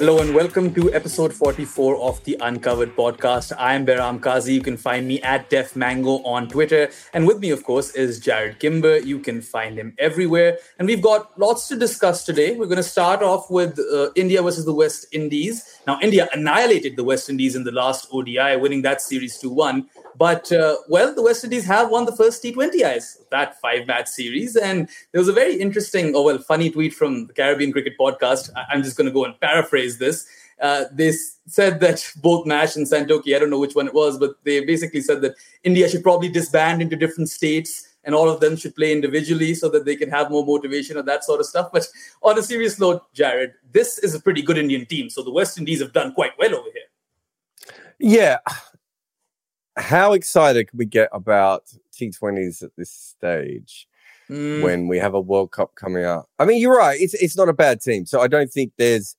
Hello and welcome to episode 44 of the Uncovered podcast. I'm Behram Qazi. You can find me at Def Mango on Twitter. And with me, of course, is Jarrod Kimber. You can find him everywhere. And we've got lots to discuss today. We're going to start off with uh, India versus the West Indies. Now, India annihilated the West Indies in the last ODI, winning that series 2 1. But, uh, well, the West Indies have won the first T20Is, that five match series. And there was a very interesting, or well, funny tweet from the Caribbean Cricket Podcast. I- am just going to go and paraphrase this. Uh, they said that both Nash and Santoki, I don't know which one it was, but they basically said that India should probably disband into different states and all of them should play individually so that they can have more motivation and that sort of stuff. But on a serious note, Jarrod, this is a pretty good Indian team. So the West Indies have done quite well over here. Yeah, how excited can we get about T20s at this stage mm. when we have a World Cup coming up? I mean, you're right. It's it's not a bad team, so I don't think there's.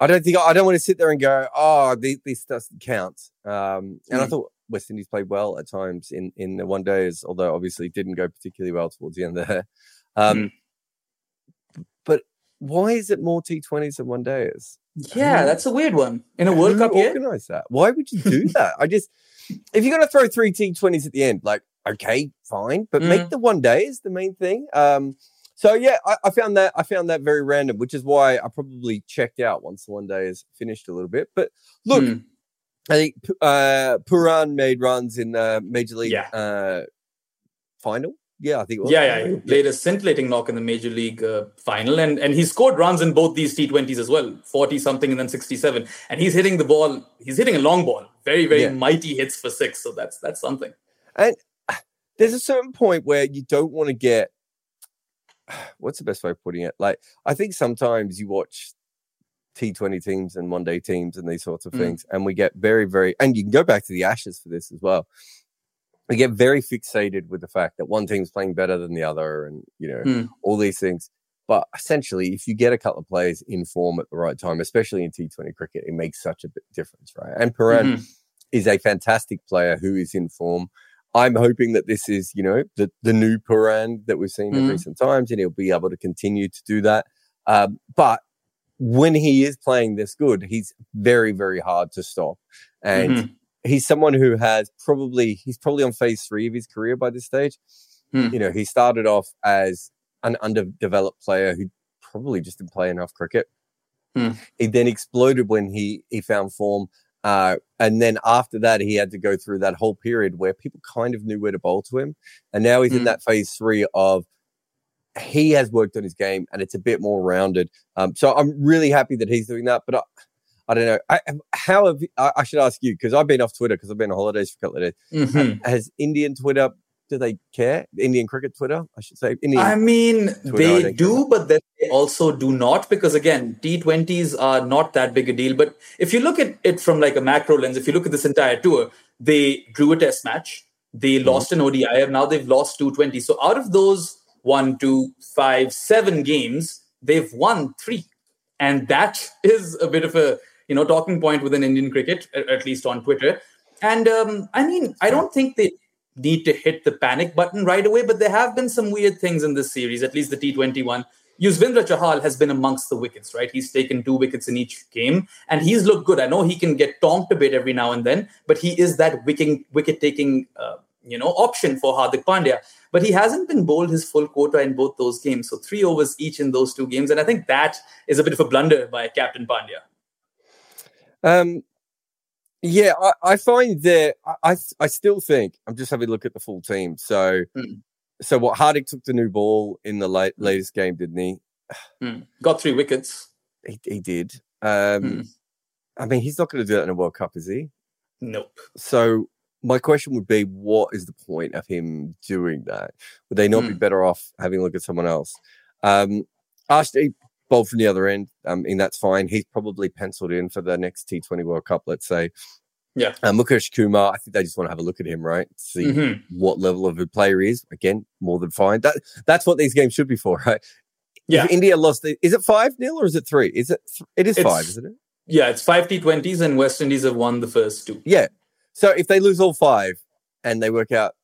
I don't think I don't want to sit there and go, oh, this, this doesn't count. Um, and mm. I thought West Indies played well at times in in the one days, although obviously didn't go particularly well towards the end there. Um, mm. But why is it more T20s than one days? Yeah, that's a weird one in a World Cup year. Organize that. Why would you do that? I just if you're going to throw three T20s at the end, like, okay, fine, but mm. make the one day is the main thing. Um, so yeah, I, I, found that I found that very random, which is why I probably checked out once the one day is finished a little bit. But look, mm. I think uh, Pooran made runs in the Major League yeah. uh, final yeah, I think. Yeah, yeah, he played a scintillating knock in the major league uh, final, and and he scored runs in both these T20s as well, forty something and then sixty seven, and he's hitting the ball. He's hitting a long ball, very very yeah. mighty hits for six. So that's that's something. And there's a certain point where you don't want to get. What's the best way of putting it? Like I think sometimes you watch T20 teams and one day teams and these sorts of mm. things, and we get very very. And you can go back to the Ashes for this as well we get very fixated with the fact that one team's playing better than the other and, you know, mm. all these things. But essentially, if you get a couple of players in form at the right time, especially in T20 cricket, it makes such a big difference, right? And Pooran mm-hmm. is a fantastic player who is in form. I'm hoping that this is, you know, the, the new Pooran that we've seen mm. in recent times, and he'll be able to continue to do that. Um, but when he is playing this good, he's very, very hard to stop. And mm-hmm he's someone who has probably he's probably on phase three of his career by this stage. Hmm. You know, he started off as an underdeveloped player who probably just didn't play enough cricket. Hmm. He then exploded when he he found form. Uh, and then after that, he had to go through that whole period where people kind of knew where to bowl to him. And now he's in hmm. that phase three of he has worked on his game and it's a bit more rounded. Um, so I'm really happy that he's doing that. But I, I don't know. I, how have I, I should ask you because I've been off Twitter because I've been on holidays for a couple of days. Mm-hmm. Has Indian Twitter? Do they care? Indian cricket Twitter, I should say. Indian I mean, Twitter, they I do, but they also do not because again, T20s are not that big a deal. But if you look at it from like a macro lens, if you look at this entire tour, they drew a test match, they mm-hmm. lost an ODI, and now they've lost 220. So out of those one, two, five, seven games, they've won three. And that is a bit of a you know talking point within Indian cricket, at least on Twitter. And um, I mean, I don't think they need to hit the panic button right away, but there have been some weird things in this series, at least the T20 one. Yuzvendra Chahal has been amongst the wickets, right? He's taken two wickets in each game, and he's looked good. I know he can get tonked a bit every now and then, but he is that wicket taking, uh, you know, option for Hardik Pandya. But he hasn't been bowled his full quota in both those games, so three overs each in those two games, and I think that is a bit of a blunder by Captain Pandya. Um, yeah, I, I find that I, I still think I'm just having a look at the full team. So, mm. so what Hardik took the new ball in the late, latest game, didn't he? Mm. Got three wickets. He, he did. Um, mm. I mean, he's not going to do that in a World Cup, is he? Nope. So my question would be, what is the point of him doing that? Would they not be hmm. better off having a look at someone else? Um, Arshdeep bowled from the other end. Um, and that's fine. He's probably penciled in for the next T20 World Cup, let's say. Yeah. Um, Mukesh Kumar, I think they just want to have a look at him, right? See mm-hmm. what level of a player he is. Again, more than fine. That that's what these games should be for, right? Yeah. If India lost, is it five nil or is it three? Is it? Th- it is it's, five, isn't it? Yeah, it's five T20s, and West Indies have won the first two. Yeah. So if they lose all five and they work out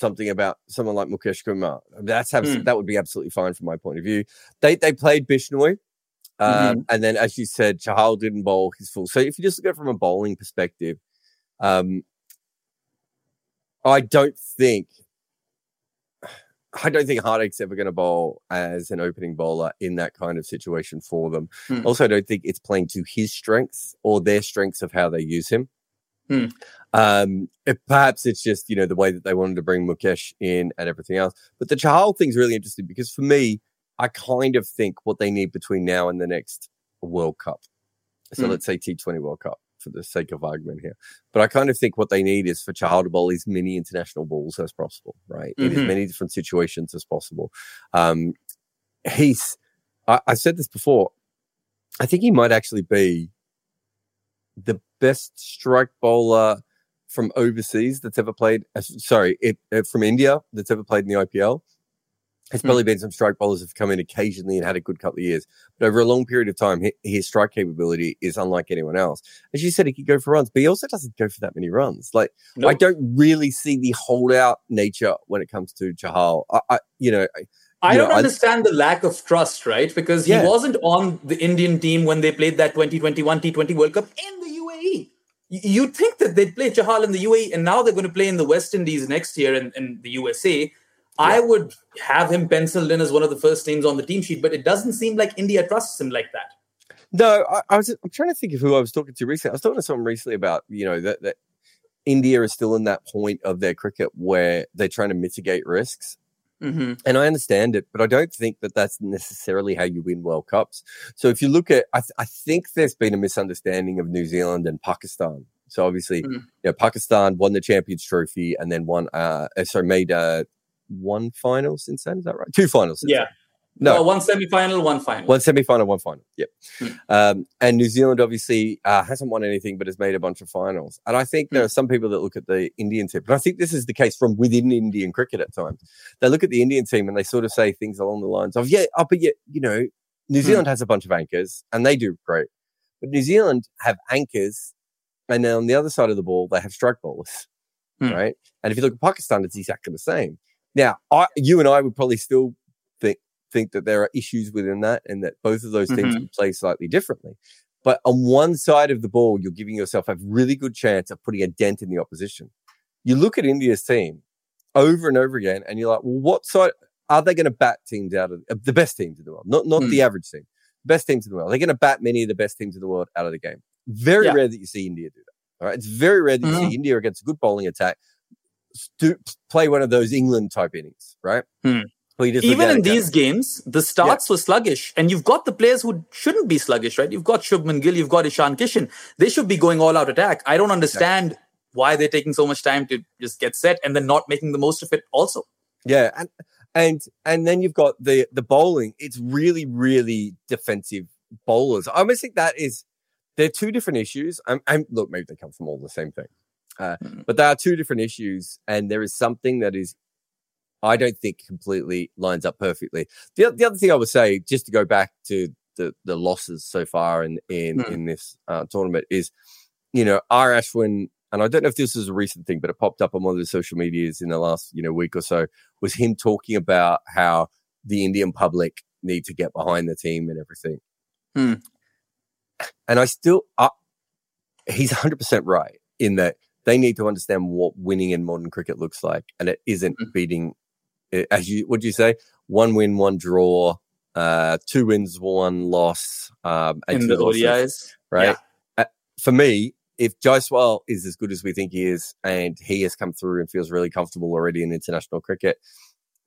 something about someone like Mukesh Kumar. That's mm. that would be absolutely fine from my point of view. They they played Bishnoi, um, mm-hmm. and then as you said, Chahal didn't bowl his full. So if you just look at it from a bowling perspective, um, I don't think I don't think Hardik's ever going to bowl as an opening bowler in that kind of situation for them. Hmm. Also, I don't think it's playing to his strengths or their strengths of how they use him. Hmm. Um, it, perhaps it's just you know the way that they wanted to bring Mukesh in and everything else. But the Chahal thing's really interesting because for me, I kind of think what they need between now and the next World Cup. So hmm. let's say T20 World Cup for the sake of argument here. But I kind of think what they need is for Chahal to bowl as many international balls as possible, right? Mm-hmm. In as mm-hmm. many different situations as possible. Um, he's, I, I said this before, I think he might actually be the best strike bowler from overseas that's ever played. Uh, sorry, it, uh, from India that's ever played in the IPL. There's hmm. probably been some strike bowlers have come in occasionally and had a good couple of years, but over a long period of time, his strike capability is unlike anyone else. As you said, he could go for runs, but he also doesn't go for that many runs. Like nope. I don't really see the holdout nature when it comes to Chahal. I, I you know. I don't know, understand I, the lack of trust, right? Because he yeah. wasn't on the Indian team when they played that 2021 T20 World Cup in the UAE. You'd think that they'd play Chahal in the UAE, and now they're going to play in the West Indies next year in, in the USA I would have him penciled in as one of the first names on the team sheet, but it doesn't seem like India trusts him like that. No, I, I was. I'm trying to think of who I was talking to recently. I was talking to someone recently about you know that that India is still in that point of their cricket where they're trying to mitigate risks. Mm-hmm. And I understand it, but I don't think that that's necessarily how you win World Cups. So if you look at, I, th- I think there's been a misunderstanding of New Zealand and Pakistan. So obviously, mm-hmm. you know, Pakistan won the Champions Trophy and then won, uh, sorry, made uh, one final since then. Is that right? Two finals. yeah. Then. No, well, one semi-final, one final. One semi-final, one final. Yep. Hmm. Um, and New Zealand obviously uh, hasn't won anything, but has made a bunch of finals. And I think there hmm. are some people that look at the Indian team, and I think this is the case from within Indian cricket at times. They look at the Indian team and they sort of say things along the lines of, "Yeah, oh, but yet, you know, New hmm. Zealand has a bunch of anchors and they do great, but New Zealand have anchors, and then on the other side of the ball they have strike bowlers, right? And if you look at Pakistan, it's exactly the same." Now, I, you and I would probably still think that there are issues within that, and that both of those mm-hmm. things play slightly differently. But on one side of the ball, you're giving yourself a really good chance of putting a dent in the opposition. You look at India's team over and over again, and you're like, well, what side are they going to bat teams out of uh, the best teams in the world? Not not mm. the average team, best teams in the world. They're going to bat many of the best teams in the world out of the game. Very yeah. rare that you see India do that. All right, it's very rare that you see mm-hmm. India against a good bowling attack stu- play one of those England type innings, right? Hmm. Even in these games, the starts yeah. were sluggish, and you've got the players who shouldn't be sluggish, right? You've got Shubman Gill, you've got Ishan Kishan. They should be going all out attack. I don't understand yeah. why they're taking so much time to just get set and then not making the most of it. Also, yeah, and and and then you've got the the bowling. It's really really defensive bowlers. I almost think that is they're two different issues. And, and look, maybe they come from all the same thing. Uh, mm. But there are two different issues, and there is something that is, I don't think, completely lines up perfectly. The, the other thing I would say, just to go back to the, the losses so far in in, mm. in this uh, tournament, is, you know, R. Ashwin, and I don't know if this is a recent thing, but it popped up on one of the social medias in the last you know week or so, was him talking about how the Indian public need to get behind the team and everything. Mm. And I still, uh, he's 100% right in that they need to understand what winning in modern cricket looks like, and it isn't mm-hmm. beating. As you would you say, one win, one draw, uh, two wins, one loss, um, in the losses, ODIs, right? Yeah. Uh, for me, if Jaiswal is as good as we think he is, and he has come through and feels really comfortable already in international cricket,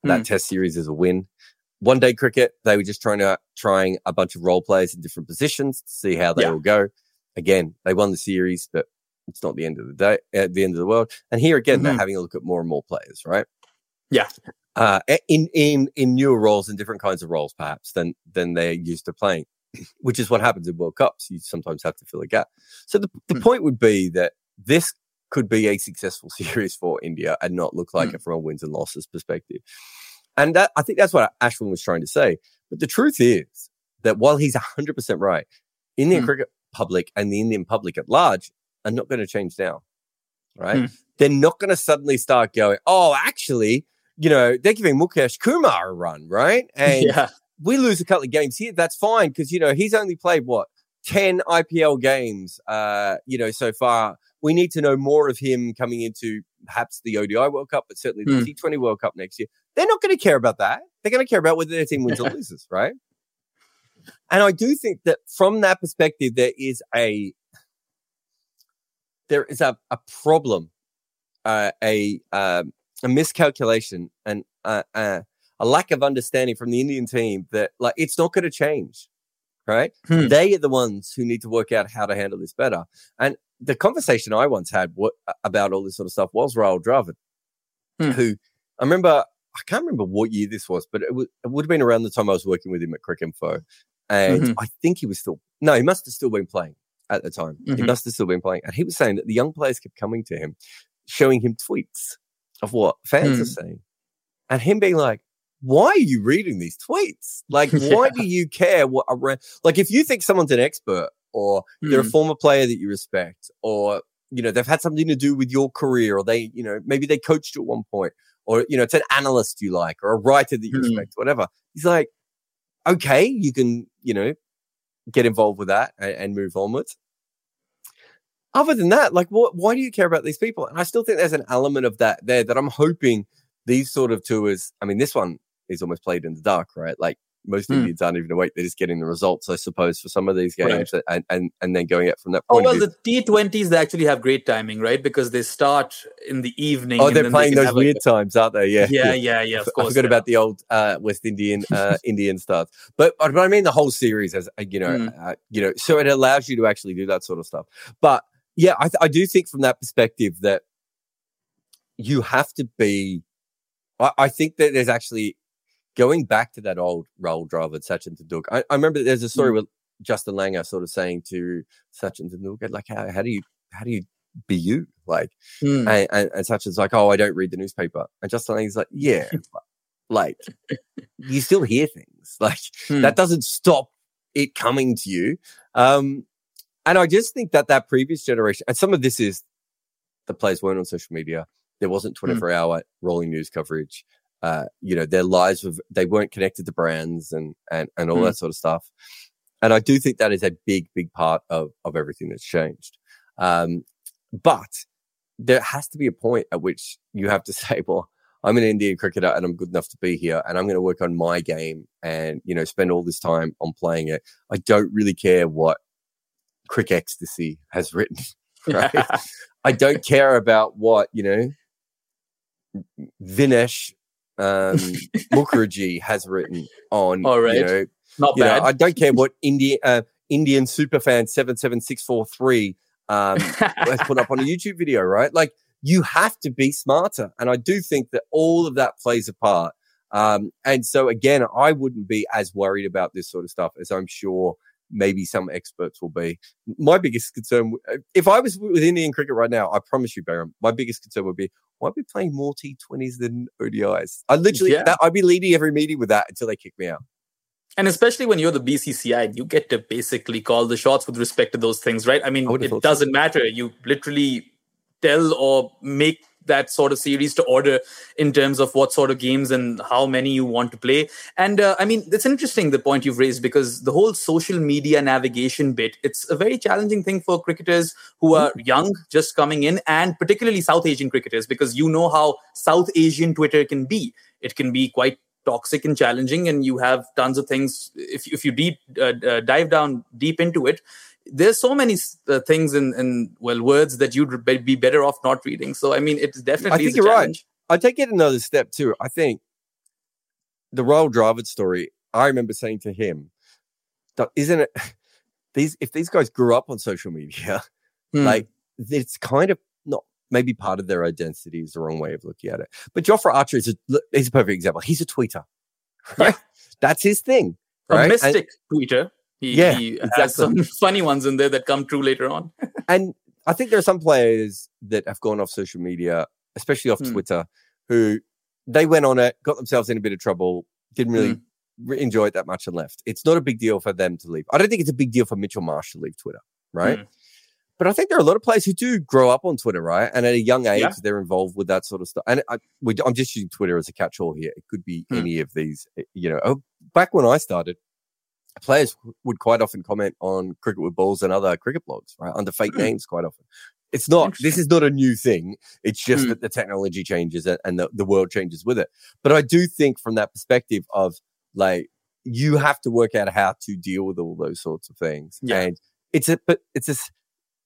mm. that Test series is a win. One day cricket, they were just trying to trying a bunch of role players in different positions to see how they yeah. will go. Again, they won the series, but it's not the end of the day, at the end of the world. And here again, mm-hmm. they're having a look at more and more players, right? Yeah. Uh, in in in newer roles and different kinds of roles, perhaps than than they're used to playing, which is what happens in World Cups. You sometimes have to fill a gap. So the the mm. point would be that this could be a successful series for India and not look like mm. it from a wins and losses perspective. And that I think that's what Ashwin was trying to say. But the truth is that while he's 100% right, Indian mm. cricket public and the Indian public at large are not going to change now, right? Hmm. they're not going to suddenly start going, oh, actually, you know, they're giving Mukesh Kumar a run, right? And yeah. we lose a couple of games here. That's fine because, you know, he's only played what, 10 IPL games, uh, you know, so far. We need to know more of him coming into perhaps the ODI World Cup, but certainly the mm. T20 World Cup next year. They're not going to care about that. They're going to care about whether their team wins or loses, right? And I do think that from that perspective, there is a there is a, a problem, uh, a um, a miscalculation, and uh, uh, a lack of understanding from the Indian team that like it's not going to change. Right? Hmm. They are the ones who need to work out how to handle this better. And the conversation I once had what, about all this sort of stuff was Rahul Dravid, hmm. who I remember I can't remember what year this was, but it, w- it would have been around the time I was working with him at Crick Info. And mm-hmm. I think he was still, no, he must have still been playing at the time. Mm-hmm. He must have still been playing. And he was saying that the young players kept coming to him, showing him tweets of what fans mm. are saying. And him being like, why are you reading these tweets? Like, yeah. why do you care what a re- like if you think someone's an expert or mm. they're a mm. former player that you respect or you know they've had something to do with your career or they you know maybe they coached you at one point or you know it's an analyst you like or a writer that you mm. respect whatever he's like okay you can you know get involved with that and, and move onwards. Other than that, like, what, why do you care about these people? And I still think there's an element of that there that I'm hoping these sort of tours. I mean, this one is almost played in the dark, right? Like most mm. Indians aren't even awake; they're just getting the results, I suppose, for some of these games, right. and, and and then going out from that. Oh well, the T20s they actually have great timing, right? Because they start in the evening. Oh, they're playing they those weird like a... times, aren't they? Yeah, yeah, yeah, yeah. Of course, I forgot about the old uh, West Indian uh, Indian starts, but but I mean the whole series as uh, you know, mm. uh, you know, so it allows you to actually do that sort of stuff. But yeah, I, th- I do think from that perspective that you have to be. I, I think that there's actually going back to that old Rahul Dravid, Sachin Tendulkar, I, I remember there's a story mm. with Justin Langer sort of saying to Sachin Tendulkar, like, how, how do you, how do you be you? Like, mm. and, and, and Sachin's like, oh, I don't read the newspaper. And Justin Langer's like, yeah, like, you still hear things. Like, mm. that doesn't stop it coming to you. Um, and I just think that that previous generation, and some of this is the players weren't on social media. There wasn't hmm. 24 hour rolling news coverage uh, you know, their lives were, they weren't connected to brands and, and, and all mm. that sort of stuff. And I do think that is a big, big part of, of everything that's changed. Um, but there has to be a point at which you have to say, well, I'm an Indian cricketer and I'm good enough to be here and I'm going to work on my game and, you know, spend all this time on playing it. I don't really care what Crick Ecstasy has written. Right? I don't care about what, you know, Vinesh um, Mukherjee has written on. All right. You know, Not bad. Know, I don't care what Indian uh, Indian superfan seven seven six four three um, has put up on a YouTube video, right? Like you have to be smarter, and I do think that all of that plays a part. Um, and so again, I wouldn't be as worried about this sort of stuff as I'm sure maybe some experts will be. My biggest concern, uh, if I was with Indian cricket right now, I promise you, Behram, my biggest concern would be why are we playing more T20s than ODIs? I literally, yeah. that, I'd be leading every meeting with that until they kick me out. And especially when you're the BCCI, you get to basically call the shots with respect to those things, right? I mean, I it doesn't so. matter. You literally tell or make that sort of series to order in terms of what sort of games and how many you want to play. And uh, I mean, it's interesting the point you've raised because the whole social media navigation bit, it's a very challenging thing for cricketers who are mm-hmm. young, just coming in, and particularly South Asian cricketers, because you know how South Asian Twitter can be. It can be quite toxic and challenging and you have tons of things if, if you deep uh, uh, dive down deep into it there's so many uh, things in, in well words that you'd be better off not reading. So I mean, it's definitely. I think you're challenge. right. I take it another step too. I think the Rahul Dravid story. I remember saying to him, "Isn't it these? If these guys grew up on social media, hmm. like it's kind of not maybe part of their identity is the wrong way of looking at it. But Joffrey Archer is a he's a perfect example. He's a tweeter, right? That's his thing. Right? A mystic and, tweeter. He, yeah, he exactly. has some funny ones in there that come true later on. and I think there are some players that have gone off social media, especially off hmm. Twitter, who they went on it, got themselves in a bit of trouble, didn't really hmm. enjoy it that much and left. It's not a big deal for them to leave. I don't think it's a big deal for Mitchell Marsh to leave Twitter, right? Hmm. but I think there are a lot of players who do grow up on Twitter, right? And at a young age, Yeah. they're involved with that sort of stuff. And I, we, I'm just using Twitter as a catch-all here. It could be Hmm. any of these. eh, You know, oh, back when I started, players would quite often comment on cricket with balls and other cricket blogs, right, under fake Hmm. names quite often. It's not. This is not a new thing. It's just Hmm. that the technology changes and, the, the world changes with it. But I do think from that perspective of like you have to work out how to deal with all those sorts of things. Yeah. And it's a but it's this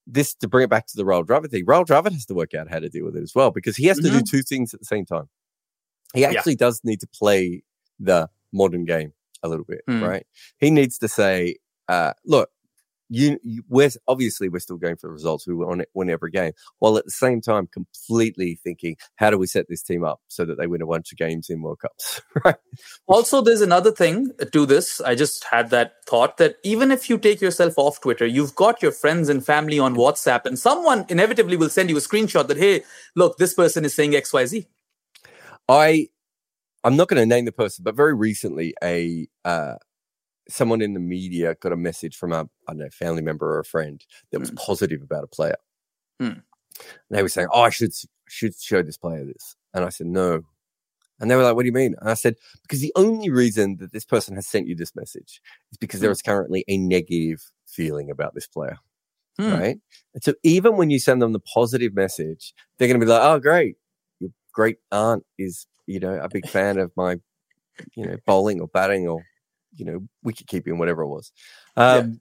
this to bring it back to the Rahul Dravid thing. Rahul Dravid has to work out how to deal with it as well because he has to do two things at the same time. He Mm-hmm. Yeah. actually does need to play the modern game a little bit, Hmm. right? He needs to say, uh, look, you, you we're obviously we're still going for the results. We want to win every game, while at the same time completely thinking, how do we set this team up so that they win a bunch of games in World Cups, right? Also, there's another thing to this. I just had that thought that even if you take yourself off Twitter, you've got your friends and family on WhatsApp, and someone inevitably will send you a screenshot that, hey, look, this person is saying XYZ. I I'm not going to name the person, but very recently, a uh, someone in the media got a message from a I don't know family member or a friend that was Hmm. positive about a player. And they were saying, "Oh, I should should show this player this," and I said, "No." And they were like, "What do you mean?" And I said, "Because the only reason that this person has sent you this message is because there Hmm. is currently a negative feeling about this player." Hmm. right? And so even when you send them the positive message, they're going to be like, "Oh, great, your great aunt is, you know, a big fan of my, you know, bowling or batting or, you know, wicket keeping, whatever it was." Um,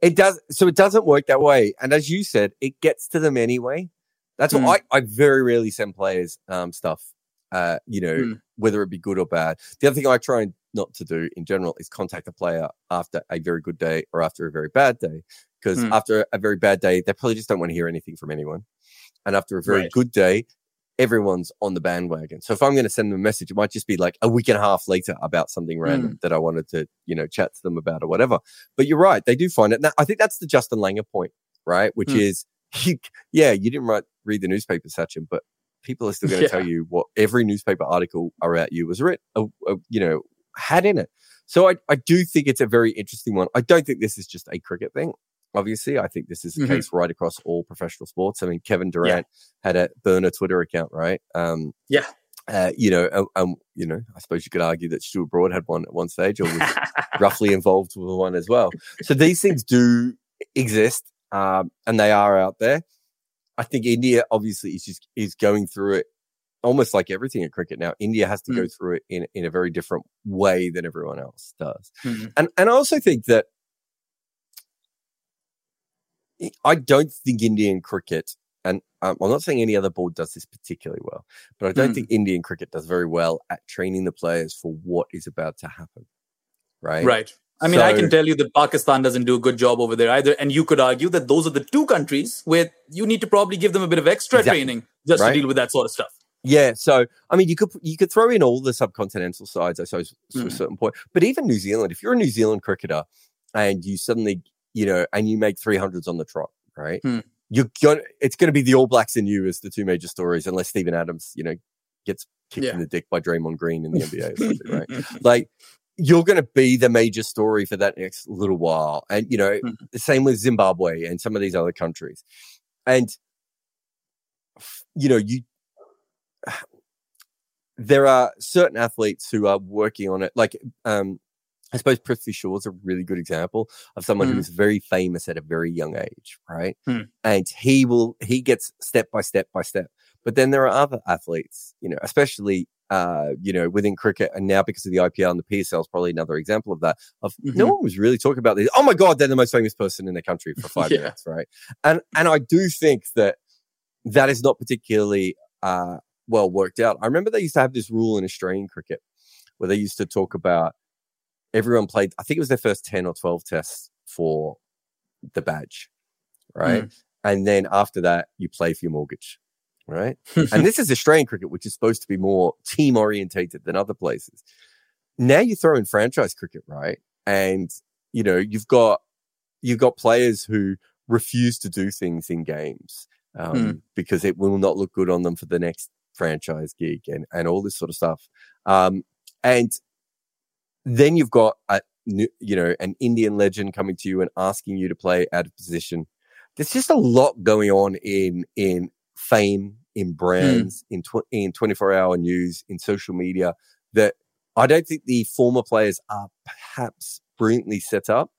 It does. So it doesn't work that way. And as you said, it gets to them anyway. That's what I, I very rarely send players um, stuff. Uh, you know, Hmm. whether it be good or bad. The other thing I try not to do in general is contact a player after a very good day or after a very bad day. Because Hmm. after a very bad day, they probably just don't want to hear anything from anyone. And after a very Right. good day, everyone's on the bandwagon. So if I'm going to send them a message, it might just be like a week and a half later about something random that I wanted to, you know, chat to them about or whatever. But you're right. They do find it. Now, I think that's the Justin Langer point, right? Which Hmm. is, you, yeah, you didn't write, read the newspaper, Sachin, but people are still going to Yeah. tell you what every newspaper article about you was written, uh, uh, you know, had in it. So I, I do think it's a very interesting one. I don't think this is just a cricket thing. Obviously, I think this is the Mhm. case right across all professional sports. I mean, Kevin Durant had a burner Twitter account, right? Um, Yeah. Uh, you know, um, um, you know, I suppose you could argue that Stuart Broad had one at one stage, or was roughly involved with one as well. So these things do exist, um, and they are out there. I think India obviously is just is going through it almost like everything in cricket now. India has to go through it in in a very different way than everyone else does, Mhm. and and I also think that I don't think Indian cricket, and um, I'm not saying any other board does this particularly well, but I don't Hmm. think Indian cricket does very well at training the players for what is about to happen. Right. Right. I mean, I can tell you that Pakistan doesn't do a good job over there either. And you could argue that those are the two countries where you need to probably give them a bit of extra Exactly. training just Right. to deal with that sort of stuff. Yeah, so I mean, you could you could throw in all the subcontinental sides, I suppose, to a Mm. certain point. But even New Zealand, if you're a New Zealand cricketer and you suddenly, you know, and you make three hundreds on the trot, right? Mm. You're going it's going to be the All Blacks and you as the two major stories, unless Steven Adams, you know, gets kicked Yeah. in the dick by Draymond Green in the NBA or something, right? Like you're going to be the major story for that next little while, and you know, Mhm. the same with Zimbabwe and some of these other countries, and you know, you there are certain athletes who are working on it. Like, um, I suppose Prithvi Shaw is a really good example of someone Mm. who's very famous at a very young age, right? Mm. And he will, he gets step by step by step. But then there are other athletes, you know, especially, uh, you know, within cricket and now because of the IPL and the PSL is probably another example of that. Of no Mhm. one was really talking about this. Oh my God, they're the most famous person in the country for five Yeah. minutes, right? And, and I do think that that is not particularly, uh, well worked out. I remember they used to have this rule in Australian cricket where they used to talk about everyone played, I think it was their first 10 or 12 tests for the badge, right? And then after that, you play for your mortgage, right? and this is Australian cricket, which is supposed to be more team orientated than other places. Now you throw in franchise cricket, right? And, you know, you've got, you've got players who refuse to do things in games um, Hmm. because it will not look good on them for the next franchise gig and, and all this sort of stuff. Um, and then you've got a, new- you know, an Indian legend coming to you and asking you to play out of position. there's just a lot going on in in fame, in brands, mm. in tw- in 24 hour news, in social media that I don't think the former players are perhaps brilliantly set up.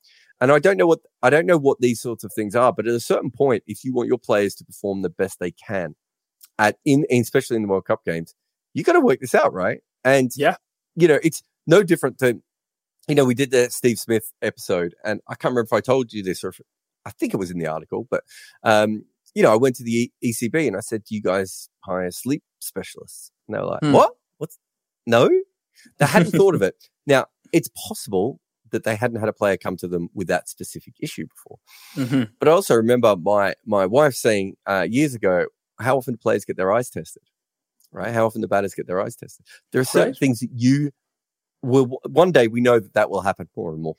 And I don't know what I don't know what these sorts of things are, but at a certain point, if you want your players to perform the best they can at in especially in the World Cup games, you got to work this out, right? And yeah, you know, it's no different than you know, we did the Steve Smith episode, and I can't remember if I told you this or if, I think it was in the article, but um, you know, I went to the ECB and I said, "Do you guys hire sleep specialists?" And they were like, hmm. "What? What's no?" They hadn't thought of it. Now, it's possible that they hadn't had a player come to them with that specific issue before. Mm-hmm. But I also remember my my wife saying uh, years ago, "How often do players get their eyes tested?" Right? How often do batters get their eyes tested? There are certain right. things that you will one day we know that that will happen more and more.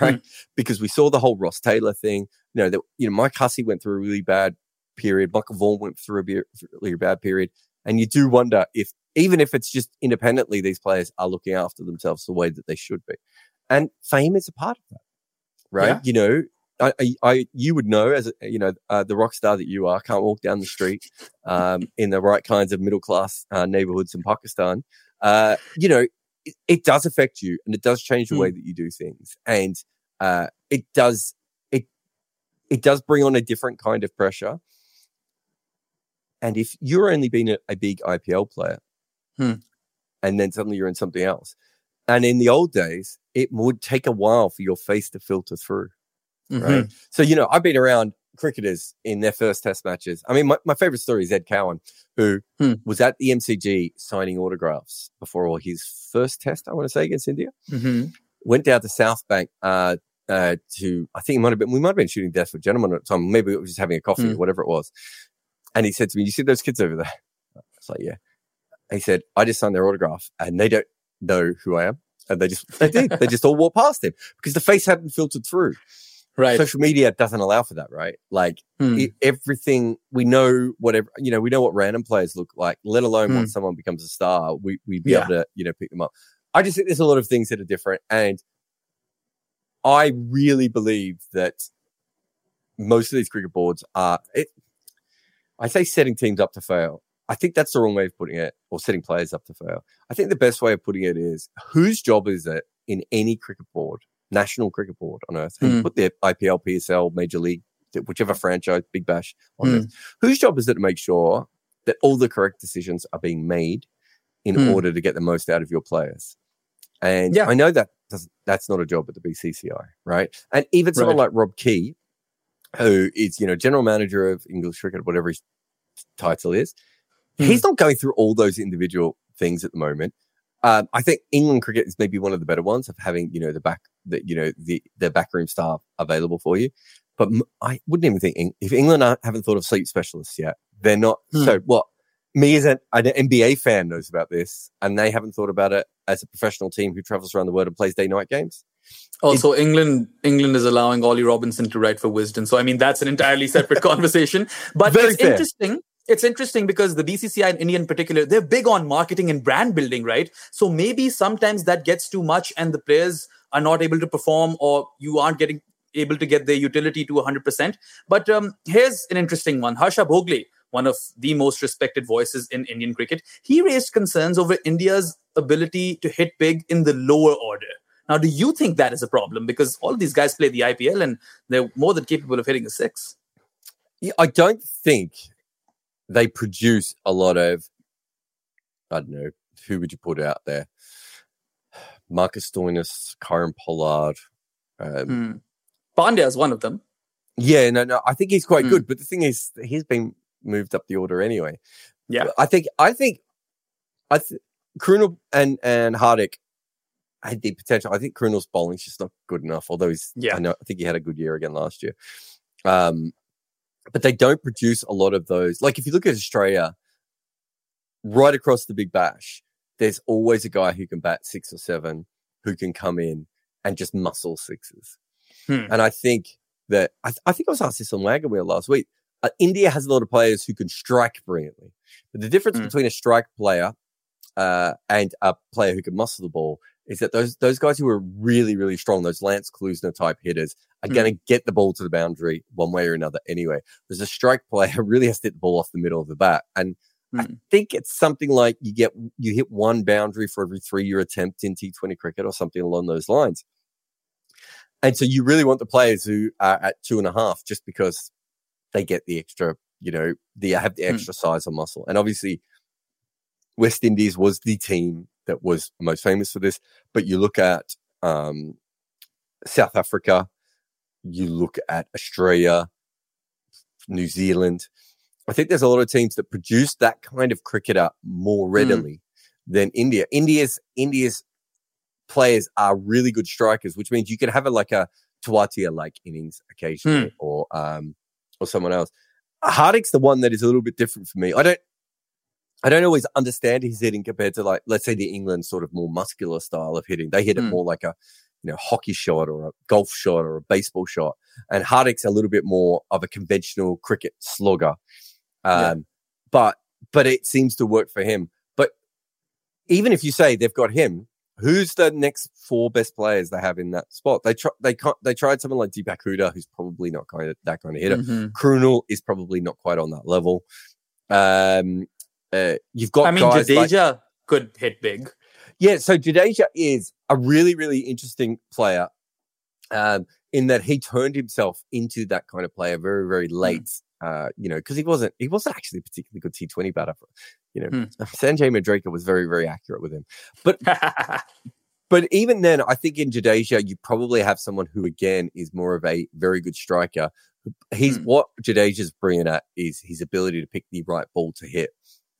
Right? Mm. Because we saw the whole Ross Taylor thing. You know that you know Mike Hussey went through a really bad period. Michael Vaughan went through a really bad period. And you do wonder if, even if it's just independently, these players are looking after themselves the way that they should be. And fame is a part of that, right? Yeah. You know, I, I, you would know as you know uh, the rock star that you are can't walk down the street um, in the right kinds of middle class uh, neighborhoods in Pakistan. Uh, you know, it, it, does affect you, and it does change the mm. way that you do things, and uh, it does it it does bring on a different kind of pressure. And if you're only been a, a big IPL player, hmm. and then suddenly you're in something else, and in the old days, it would take a while for your face to filter through. Mm-hmm. Right. So, you know, I've been around cricketers in their first test matches. I mean, my, my favorite story is Ed Cowan, who hmm. was at the MCG signing autographs before all his first test, I want to say, against India. Mm-hmm. Went down to South Bank uh, uh, to, I think he might have been, we might have been shooting Death of a Gentleman at the time. Maybe it was just having a coffee hmm. or whatever it was. And he said to me, You see those kids over there? I was like, Yeah. he said, I just signed their autograph and they don't know who I am. And they just, they did. they just all walked past him because the face hadn't filtered through. Right. Social media doesn't allow for that, right? Like hmm. it, everything we know, whatever, you know, we know what random players look like, let alone hmm. once someone becomes a star, we, we'd be yeah. able to, you know, pick them up. I just think there's a lot of things that are different. And I really believe that most of these cricket boards are, it, I say setting teams up to fail. I think that's the wrong way of putting it, or setting players up to fail. I think the best way of putting it is whose job is it in any cricket board, national cricket board on earth, mm. put the IPL, PSL, Major League, whichever franchise, Big Bash on mm. earth. Whose job is it to make sure that all the correct decisions are being made in mm. order to get the most out of your players? And yeah. I know that that's not a job at the BCCI, right? And even someone like Rob Key, who is, you know, general manager of English cricket, whatever his title is. Mm. He's not going through all those individual things at the moment. Um, I think England cricket is maybe one of the better ones of having, you know, the back, the, you know, the, the backroom staff available for you. But I wouldn't even think if England haven't thought of sleep specialists yet, they're not. Mm. So what? Me as an, an NBA fan knows about this, and they haven't thought about it as a professional team who travels around the world and plays day night games. Also, it, England England is allowing Ollie Robinson to write for Wisden, so I mean that's an entirely separate conversation. But it's fair. interesting. It's interesting because the BCCI and India in particular, they're big on marketing and brand building, right? So maybe sometimes that gets too much, and the players are not able to perform, or you aren't getting able to get their utility to 100%. But um, here's an interesting one: Harsha Bhogle, one of the most respected voices in Indian cricket, he raised concerns over India's ability to hit big in the lower order. Now, do you think that is a problem? Because all these guys play the IPL and they're more than capable of hitting a six. Yeah, I don't think they produce a lot of, I don't know, who would you put out there? Marcus Stoinis, Kieron Pollard. Um. Pandya is one of them. Yeah, no, no, I think he's quite hmm. good. But the thing is, he's been moved up the order anyway. Yeah, I think, I think, I th- Krunal and and Hardik had the potential. I think Krunal's bowling's just not good enough. Although he's, yeah, I know, I think he had a good year again last year. Um, but they don't produce a lot of those. Like if you look at Australia, right across the Big Bash, there's always a guy who can bat six or seven, who can come in and just muscle sixes. Hmm. And I think that I, th- I, think I was asked this on Wagon Wheel last week. Uh, India has a lot of players who can strike brilliantly, but the difference hmm. between a strike player uh, and a player who can muscle the ball is that those those guys who are really really strong, those Lance Klusener type hitters, are Mm. going to get the ball to the boundary one way or another anyway. There's a strike player really has to hit the ball off the middle of the bat, and I Mm. think it's something like you get you hit one boundary for every three year attempt in T20 cricket or something along those lines. And so you really want the players who are at two and a half just because they get the extra, you know, they have the Mm. extra size of muscle. And obviously, West Indies was the team that was most famous for this. But you look at um, South Africa, you look at Australia, New Zealand. I think there's a lot of teams that produce that kind of cricketer more readily than India. India's India's players are really good strikers, which means you can have a like a Tewatia like innings occasionally, or um, or someone else. Hardik's the one that is a little bit different for me. I don't. I don't always understand his hitting compared to like, let's say the England sort of more muscular style of hitting. They hit it Hmm. more like a, you know, hockey shot or a golf shot or a baseball shot. And Hardik's a little bit more of a conventional cricket slugger. Um, Yeah. but, but it seems to work for him. But even if you say they've got him, who's the next four best players they have in that spot? They try, they can't, they tried someone like Deepak Huda, who's probably not kind of that kind of hitter. Krunal is probably not quite on that level. Um, uh, you've got I mean, guys like- could hit big. yeah, so Jadeja is a really, really interesting player um, in that he turned himself into that kind of player very, very late. Uh, you know, because he wasn't he wasn't actually a particularly good T Twenty batter. You know, Hmm. Sanjay Manjrekar was very, very accurate with him. But but even then, I think in Jadeja, you probably have someone who again is more of a very good striker. He's Hmm. what Jadeja's brilliant at is his ability to pick the right ball to hit.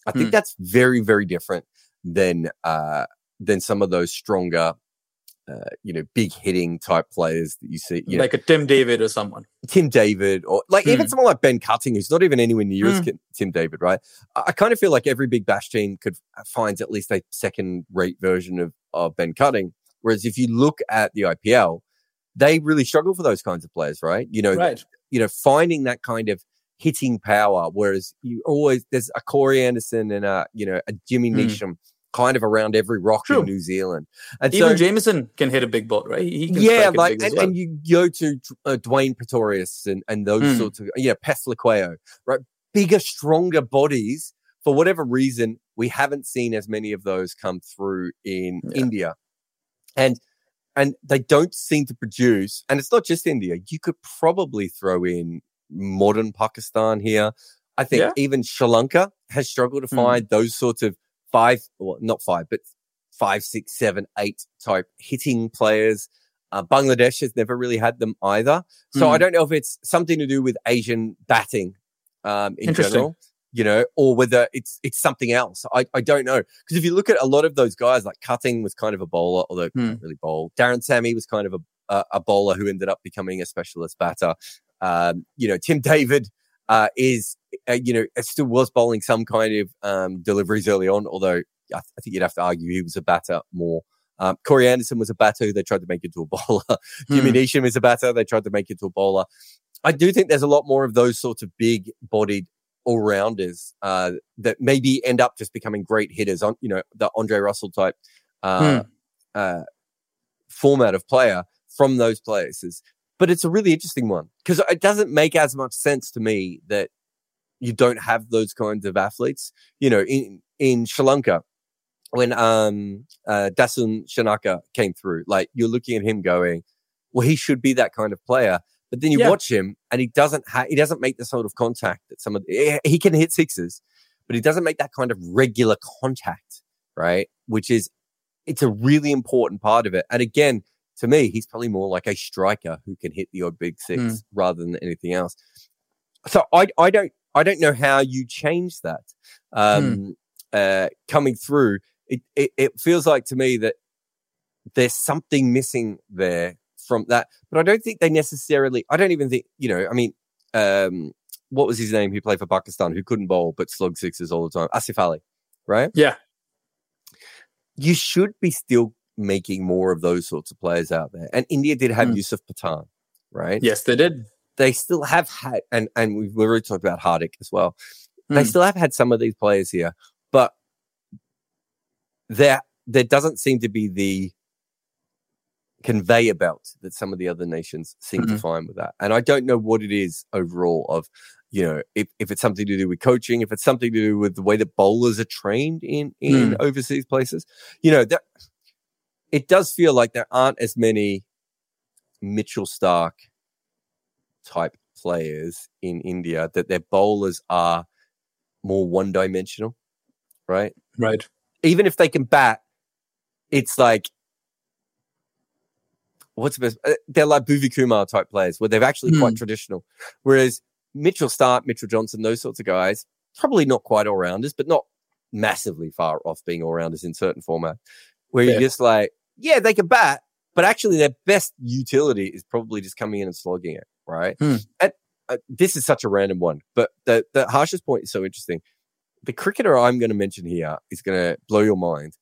I think Hmm. that's very, very different than uh than some of those stronger, uh, you know, big hitting type players that you see. You know, like a Tim David or someone. Tim David, or like even Hmm. someone like Ben Cutting, who's not even anywhere near as Hmm. Tim David, right? I, I kind of feel like every big bash team could f- find at least a second rate version of, of Ben Cutting. Whereas if you look at the IPL, they really struggle for those kinds of players, right? You know, Right. you know, finding that kind of hitting power. Whereas you always there's a Corey Anderson and a you know a Jimmy Hmm. Neesham kind of around every rock True. in New Zealand, and Even so Jamieson can hit a big ball, right? He can yeah, like and, well. and you go to uh, Dwayne Pretorius and and those Mm. sorts of yeah, Phehlukwayo, right? Bigger, stronger bodies. For whatever reason, we haven't seen as many of those come through in Yeah. India, and and they don't seem to produce. And it's not just India. You could probably throw in modern Pakistan here. I think Yeah. even Sri Lanka has struggled to Mm. find those sorts of five, well, not five, but five, six, seven, eight type hitting players. Uh, Bangladesh has never really had them either. So I Mm. don't know if it's something to do with Asian batting um, in general, you know, or whether it's it's something else. I, I don't know. Because if you look at a lot of those guys, like Cutting was kind of a bowler, although Hmm. not really bowl. Darren Sammy was kind of a, a, a bowler who ended up becoming a specialist batter. Um, you know, Tim David uh, is, uh, you know, still was bowling some kind of um, deliveries early on, although I, I think you'd have to argue he was a batter more. Um, Corey Anderson was a batter who they tried to make into a bowler. Jimmy Hmm. Neesham is a batter. They tried to make into a bowler. I do think there's a lot more of those sorts of big bodied all rounders uh, that maybe end up just becoming great hitters on, you know, the Andre Russell type uh, uh, format of player from those places. But it's a really interesting one because it doesn't make as much sense to me that you don't have those kinds of athletes. You know, in, in Sri Lanka, when um, uh, Dasun Shanaka came through, like you're looking at him going, well, he should be that kind of player. But then you Yeah. watch him and he doesn't ha- he doesn't make the sort of contact that some of the, he can hit sixes, but he doesn't make that kind of regular contact, right? Which is it's a really important part of it. And again, to me, he's probably more like a striker who can hit the odd big six Hmm. rather than anything else. So I I don't I don't know how you change that. Um, uh, coming through, it, it it feels like to me that there's something missing there from that. But I don't think they necessarily. I don't even think you know. I mean, um, what was his name? Who played for Pakistan? Who couldn't bowl but slugged sixes all the time? Asif Ali, right? Yeah. You should be still making more of those sorts of players out there. And India did have Hmm. Yusuf Pathan, right? Yes, they did. They still have had, and and we've already talked about Hardik as well. They Hmm. still have had some of these players here, but there there doesn't seem to be the conveyor belt that some of the other nations seem mm-hmm. to find with that. And I don't know what it is overall of, you know, if, if it's something to do with coaching, if it's something to do with the way that bowlers are trained in, in mm. overseas places, you know, that it does feel like there aren't as many Mitchell Starc type players in India that their bowlers are more one dimensional, right? Right. Even if they can bat, it's like what's the best? Uh, they're like Bhuvi Kumar type players where they're actually mm. quite hmm. traditional. Whereas Mitchell Starc, Mitchell Johnson, those sorts of guys, probably not quite all rounders, but not massively far off being all rounders in certain format. Where yeah. you're just like, yeah, they can bat, but actually their best utility is probably just coming in and slogging it, right? Mm. And uh, this is such a random one, but the, the Harsha's point is so interesting. The cricketer I'm going to mention here is going to blow your mind.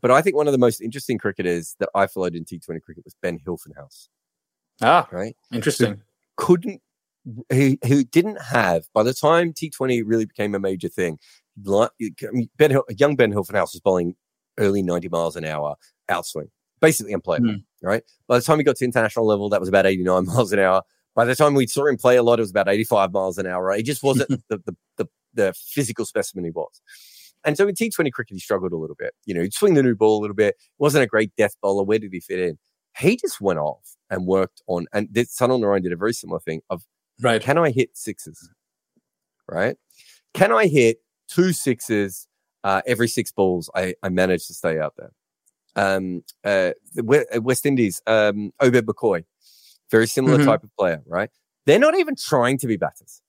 But I think one of the most interesting cricketers that I followed in T20 cricket was Ben Hilfenhaus. Ah, right. Interesting. Who couldn't, who, who didn't have, by the time T20 really became a major thing, like, ben, young Ben Hilfenhaus was bowling early 90 miles an hour outswing, basically unplayable, mm. right? By the time he got to international level, that was about 89 miles an hour. By the time we saw him play a lot, it was about 85 miles an hour. Right? He just wasn't the, the, the, the physical specimen he was. And so in T20 cricket, he struggled a little bit. You know, he'd swing the new ball a little bit. Wasn't a great death bowler. Where did he fit in? He just went off and worked on, and this, Sunil Narine did a very similar thing of, right. can I hit sixes? Right? Can I hit two sixes uh, every six balls I, I managed to stay out there? Um, uh, the uh, West Indies, um, Obed McCoy, very similar mm-hmm. type of player, right? They're not even trying to be batters.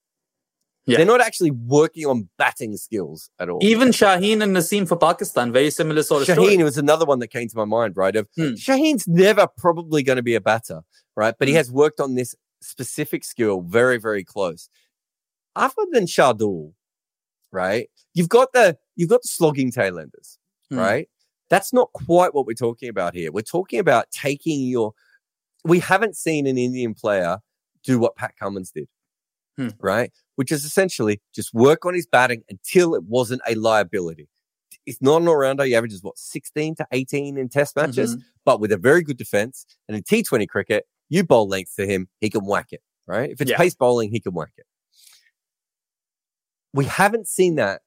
Yeah. They're not actually working on batting skills at all. Even Shaheen and Naseem for Pakistan, very similar sort of Shaheen story. was another one that came to my mind, right? Of hmm. Shaheen's never probably going to be a batter, right? But hmm. he has worked on this specific skill very, very close. Other than Shardul, right? You've got the you've got the slogging tailenders, hmm. right? That's not quite what we're talking about here. We're talking about taking your. We haven't seen an Indian player do what Pat Cummins did, hmm. right? which is essentially just work on his batting until it wasn't a liability. It's not an all rounder. He averages what, 16 to 18 in test matches, mm-hmm. but with a very good defense. And in T20 cricket, you bowl length to him, he can whack it, right? If it's yeah. pace bowling, he can whack it. We haven't seen that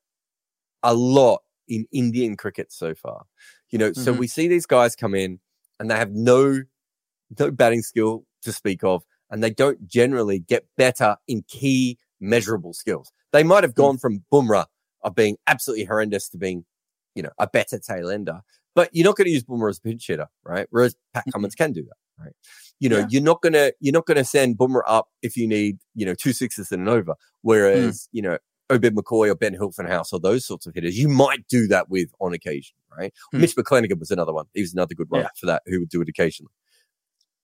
a lot in Indian cricket so far. You know, mm-hmm. so we see these guys come in and they have no, no batting skill to speak of, and they don't generally get better in key measurable skills. They might have gone from Bumrah of being absolutely horrendous to being, you know, a better tail ender. But you're not going to use Bumrah as a pinch hitter, right? Whereas Pat. Cummins can do that, right? You know, yeah. you're not gonna you're not gonna send Bumrah up if you need, you know, two sixes and an over. Whereas, mm. you know, Obed McCoy or Ben Hilfenhaus or those sorts of hitters, you might do that with on occasion, right? Mm. Mitch McClenaghan was another one. He was another good one yeah. for that who would do it occasionally.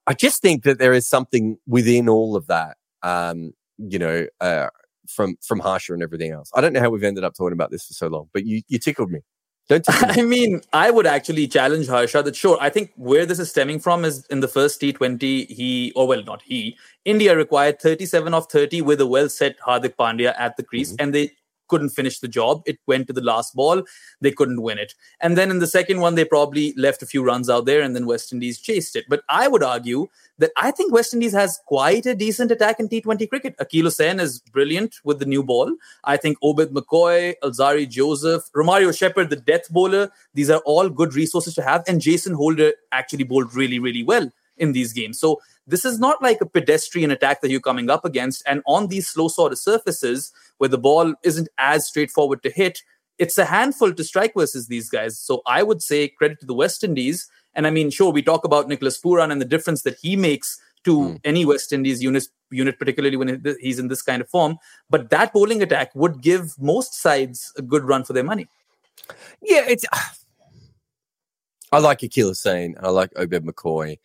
I just think that there is something within all of that um, you know, uh, from from Harsha and everything else. I don't know how we've ended up talking about this for so long, but you you tickled me. Don't me. I mean, I would actually challenge Harsha that sure, I think where this is stemming from is in the first T20, he, or well, not he, India required 37 of 30 with a well set Hardik Pandya at the crease, mm-hmm. and they couldn't finish the job. It went to the last ball. They couldn't win it. And then in the second one, they probably left a few runs out there and then West Indies chased it. But I would argue that I think West Indies has quite a decent attack in T20 cricket. Akeal Hosein is brilliant with the new ball. I think Obed McCoy, Alzarri Joseph, Romario Shepherd, the death bowler, these are all good resources to have. And Jason Holder actually bowled really, really well in these games. So this is not like a pedestrian attack that you're coming up against. And on these slow sort of surfaces where the ball isn't as straightforward to hit, it's a handful to strike versus these guys. So I would say credit to the West Indies. And I mean, sure, we talk about Nicholas Pooran and the difference that he makes to mm. any West Indies unit, unit, particularly when he's in this kind of form. But that bowling attack would give most sides a good run for their money. Yeah, it's. I like Akeal Hosein. I like Obed McCoy.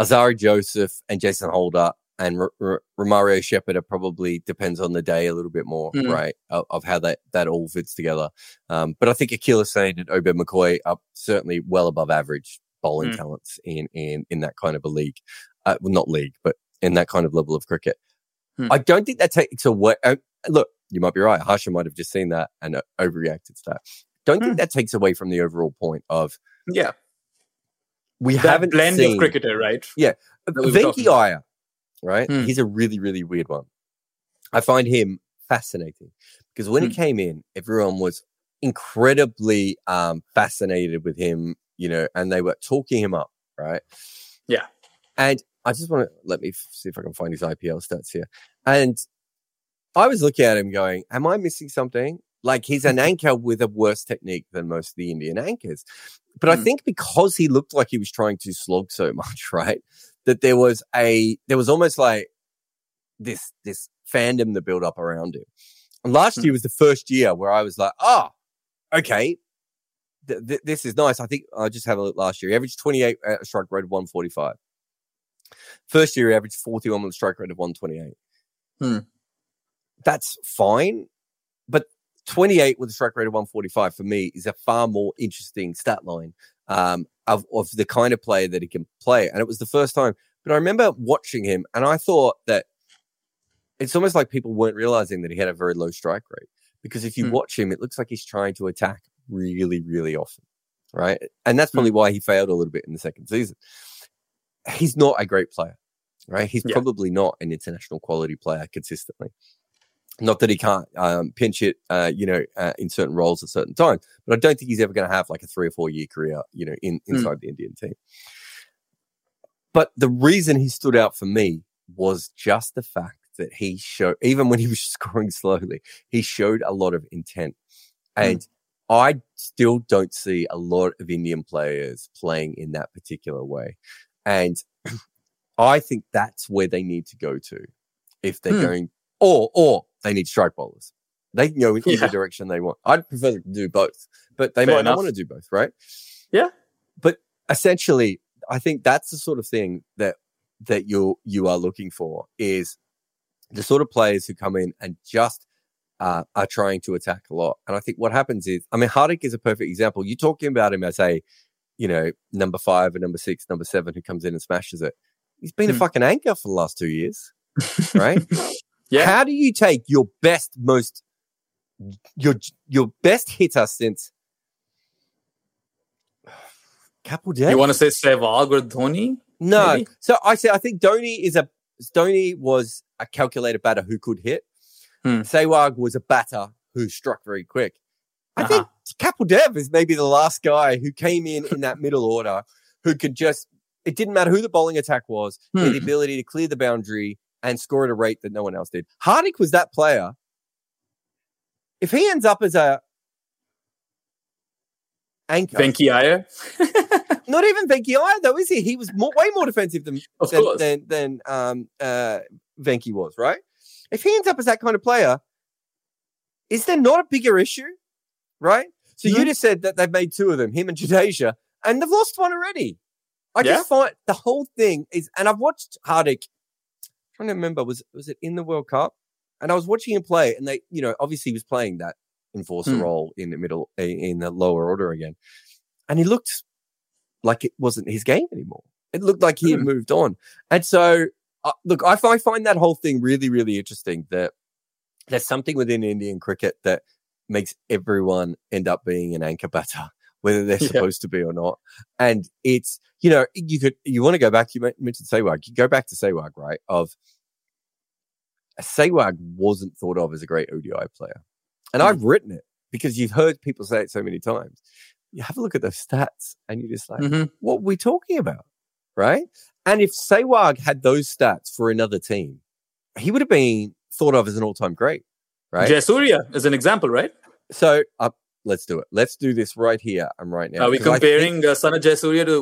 Alzarri Joseph and Jason Holder and R- R- Romario Shepherd are probably depends on the day a little bit more, mm. right? Of, of, how that, that all fits together. Um, but I think Akeal Hosein and Obed McCoy are certainly well above average bowling mm. talents in, in, in that kind of a league. Uh, well, not league, but in that kind of level of cricket. Mm. I don't think that takes away. Uh, look, you might be right. Harsha might have just seen that and uh, overreacted to that. Don't think hmm. that takes away from the overall point of yeah we that haven't blend seen of cricketer, right? Yeah, we Venki. Iyer, right? Hmm. He's a really, really weird one. I find him fascinating because when Hmm. he came in, everyone was incredibly um, fascinated with him, you know, and they were talking him up, right? Yeah. And I just want to let me see if I can find his IPL stats here. And I was looking at him going, Am I missing something? Like he's an anchor with a worse technique than most of the Indian anchors. But I Hmm. think because he looked like he was trying to slog so much, right? That there was a, there was almost like this, this fandom that built up around him. And last Hmm. year was the first year where I was like, oh, okay. Th- th- this is nice. I think I just have a look last year. He averaged 28 at a strike rate of 145. First year, he averaged 41 with a strike rate of 128. Hmm. That's fine. But 28 with a strike rate of 145 for me is a far more interesting stat line um, of, of the kind of player that he can play. And it was the first time. But I remember watching him and I thought that it's almost like people weren't realizing that he had a very low strike rate. Because if you Hmm. watch him, it looks like he's trying to attack really, really often. Right. And that's probably why he failed a little bit in the second season. He's not a great player. Right. He's Yeah. probably not an international quality player consistently. Not that he can't um, pinch it, uh, you know, uh, in certain roles at certain times, but I don't think he's ever going to have like a three or four year career, you know, in Hmm. inside the Indian team. But the reason he stood out for me was just the fact that he showed, even when he was scoring slowly, he showed a lot of intent. And I still don't see a lot of Indian players playing in that particular way. And I think that's where they need to go to if they're Hmm. going, or, or they need strike bowlers. They can go in either direction they want. I'd prefer to do both, but they Fair might enough. not want to do both, right? Yeah. But essentially, I think that's the sort of thing that that you you are looking for is the sort of players who come in and just uh, are trying to attack a lot. And I think what happens is, I mean, Hardik is a perfect example. You're talking about him as a, you know, number five or number six, number seven who comes in and smashes it. He's been a Hmm. fucking anchor for the last two years, right? Yeah. How do you take your best, most your your best hitter since Kapil Dev? You want to say Sehwag or Dhoni? No. maybe? So I say I think Dhoni is a Dhoni was a calculated batter who could hit. Hmm. Sehwag was a batter who struck very quick. I Uh-huh. think Kapil Dev is maybe the last guy who came in in that middle order who could just it didn't matter who the bowling attack was, had the Hmm. ability to clear the boundary and score at a rate that no one else did. Hardik was that player. If he ends up as a anchor, Venki Iyer? not even Venki Iyer though, is he? He was more, way more defensive than than, than than um uh Venki was, right? If he ends up as that kind of player, is there not a bigger issue? Right? So you just said that they've made two of them, him and Jadeja, and they've lost one already. I just find the whole thing is and I've watched Hardik trying to remember, was was it in the World Cup? And I was watching him play, and they, you know, obviously he was playing that enforcer Hmm. role in the middle, in the lower order again, and he looked like it wasn't his game anymore. It looked like he had Hmm. moved on, and so uh, look, I, I find that whole thing really, really interesting. That there's something within Indian cricket that makes everyone end up being an anchor batter, whether they're Yeah. supposed to be or not. And it's, you know, you could, you want to go back, you mentioned Sehwag, you go back to Sehwag, right? Of Sehwag wasn't thought of as a great ODI player. And Hmm. I've written it because you've heard people say it so many times. You have a look at those stats and you're just like, Mhm. what are we talking about? Right? And if Sehwag had those stats for another team, he would have been thought of as an all time great. Right? Jayasuriya is an example, right? So uh, let's do it. Let's do this right here and right now. Are we I think- comparing uh, Sanath to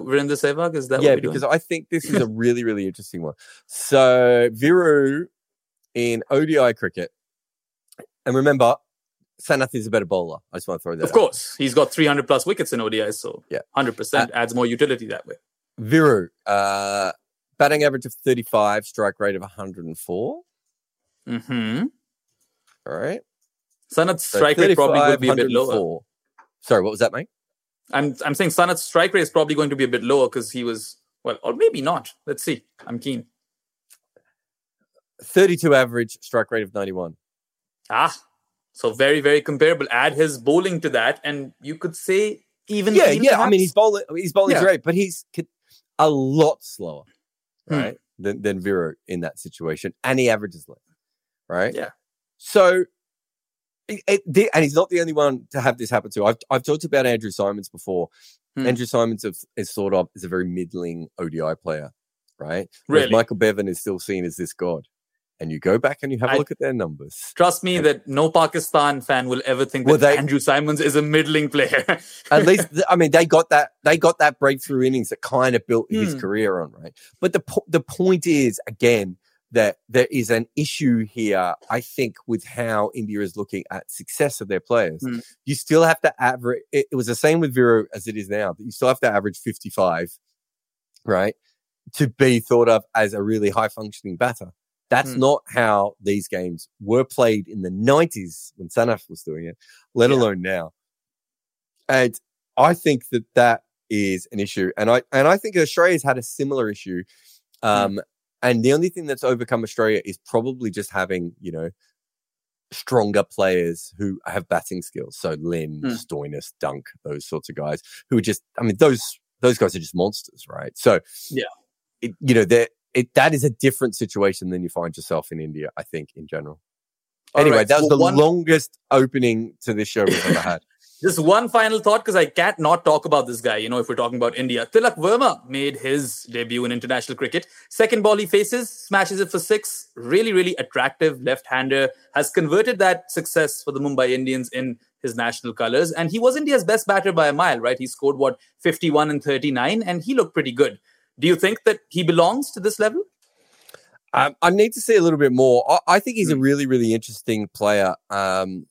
Virendra Sehwag? Is that yeah, because doing? I think this is a really, really interesting one. So Viru in ODI cricket, and remember, Sanath is a better bowler. I just want to throw that. Of out. course, he's got 300 plus wickets in ODI, so Yeah. 100% adds more utility that way. Viru, uh, batting average of 35, strike rate of 104. Mm-hmm. All right. Sanath's So strike rate probably 35, would be a bit lower. Sorry, what was that, mate? I'm I'm saying Sanath's strike rate is probably going to be a bit lower because he was well, or maybe not. Let's see. I'm keen. 32 average, strike rate of 91. Ah, so very very comparable. Add his bowling to that, and you could say even yeah, yeah. I mean, he's bowling. He's bowling Yeah. great, but he's a lot slower, hmm. right, hmm. than, than Viru in that situation. And he averages less, right? Yeah. So, it, it, and he's not the only one to have this happen to. I've, I've talked about Andrew Symonds before. Hmm. Andrew Symonds is, is thought of as a very middling ODI player, right? Really? Whereas Michael Bevan is still seen as this god and you go back and you have a look at their numbers. Trust me that no Pakistan fan will ever think well, that they, Andrew Symonds is a middling player. at least, I mean, they got that they got that breakthrough innings that kind of built his hmm. career on, right? But the the point is again that there is an issue here. I think with how India is looking at success of their players, hmm. you still have to average. It, it was the same with Viru as it is now. But you still have to average fifty five, right? To be thought of as a really high functioning batter. That's mm. not how these games were played in the 90s when Sanath was doing it, let yeah. alone now. And I think that that is an issue. And I, and I think Australia's had a similar issue. Hmm. Um, mm. And the only thing that's overcome Australia is probably just having, you know, stronger players who have batting skills. So Lynn, mm. Stoinis, Dunk, those sorts of guys who are just, I mean, those, those guys are just monsters, right? So, yeah, it, you know, it, that is a different situation than you find yourself in India, I think, in general. All anyway, right. that was well, the one... longest opening to this show we've ever had. Just one final thought, because I can't not talk about this guy, you know, if we're talking about India. Tilak Varma made his debut in international cricket. Second ball he faces, smashes it for six. Really, really attractive left-hander. Has converted that success for the Mumbai Indians in his national colors. And he was India's best batter by a mile, right? He scored, what, 51 and 39, and he looked pretty good. Do you think that he belongs to this level? Um, I need to see a little bit more. I, I think he's a hmm. really, really interesting player um,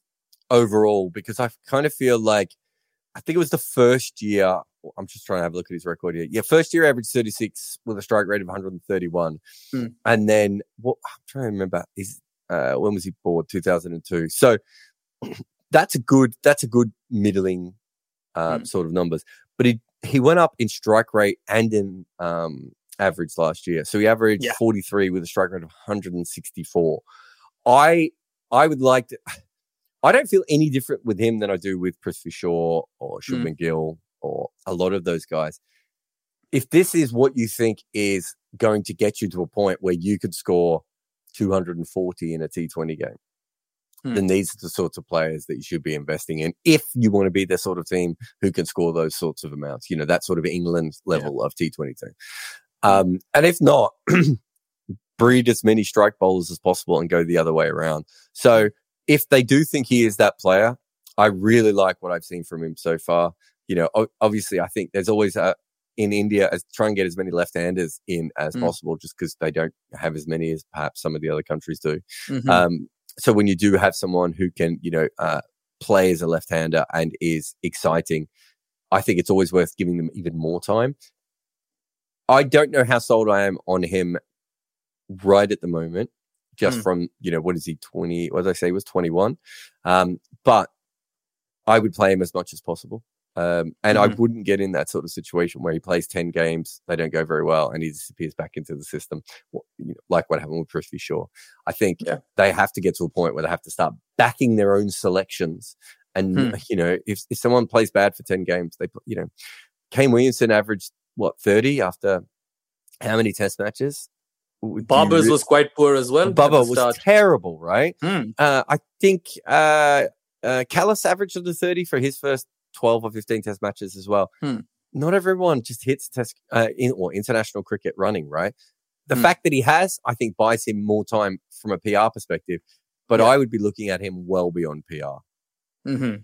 overall because I kind of feel like I think it was the first year. I'm just trying to have a look at his record here. Yeah, first year average 36 with a strike rate of 131, mm. and then what? I'm trying to remember. Is uh, when was he born? 2002. So that's a good. That's a good middling uh, mm. sort of numbers. But he he went up in strike rate and in um, average last year. So he averaged yeah. 43 with a strike rate of 164. I I would like to. I don't feel any different with him than I do with Chris Shaw or Shubman mm. Gill or a lot of those guys. If this is what you think is going to get you to a point where you could score 240 in a T20 game, Hmm. Then these are the sorts of players that you should be investing in if you want to be the sort of team who can score those sorts of amounts. You know, that sort of England level yeah. of T22. Um, and if not, breed as many strike bowlers as possible and go the other way around. So if they do think he is that player, I really like what I've seen from him so far. You know, obviously, I think there's always a, in India as try and get as many left-handers in as mm. possible, just because they don't have as many as perhaps some of the other countries do. Mm-hmm. Um, so when you do have someone who can, you know, uh, play as a left-hander and is exciting, I think it's always worth giving them even more time. I don't know how sold I am on him right at the moment, just mm. from, you know, what is he, 20, what did I say, he was 21. Um, but I would play him as much as possible. Um, and mm-hmm. I wouldn't get in that sort of situation where he plays 10 games, they don't go very well, and he disappears back into the system, like what happened with Prithvi Shaw. I think yeah. they have to get to a point where they have to start backing their own selections. And, hmm. you know, if, if someone plays bad for 10 games, they, you know, Kane Williamson averaged, what, 30 after how many test matches? Babar's re- was quite poor as well. Babar was terrible, right? Hmm. Uh, I think uh, uh, Kallis averaged under 30 for his first 12 or 15 test matches as well. Hmm. Not everyone just hits test uh, in or international cricket running, right? The hmm. fact that he has, I think, buys him more time from a PR perspective. But yeah. I would be looking at him well beyond PR. Mm-hmm.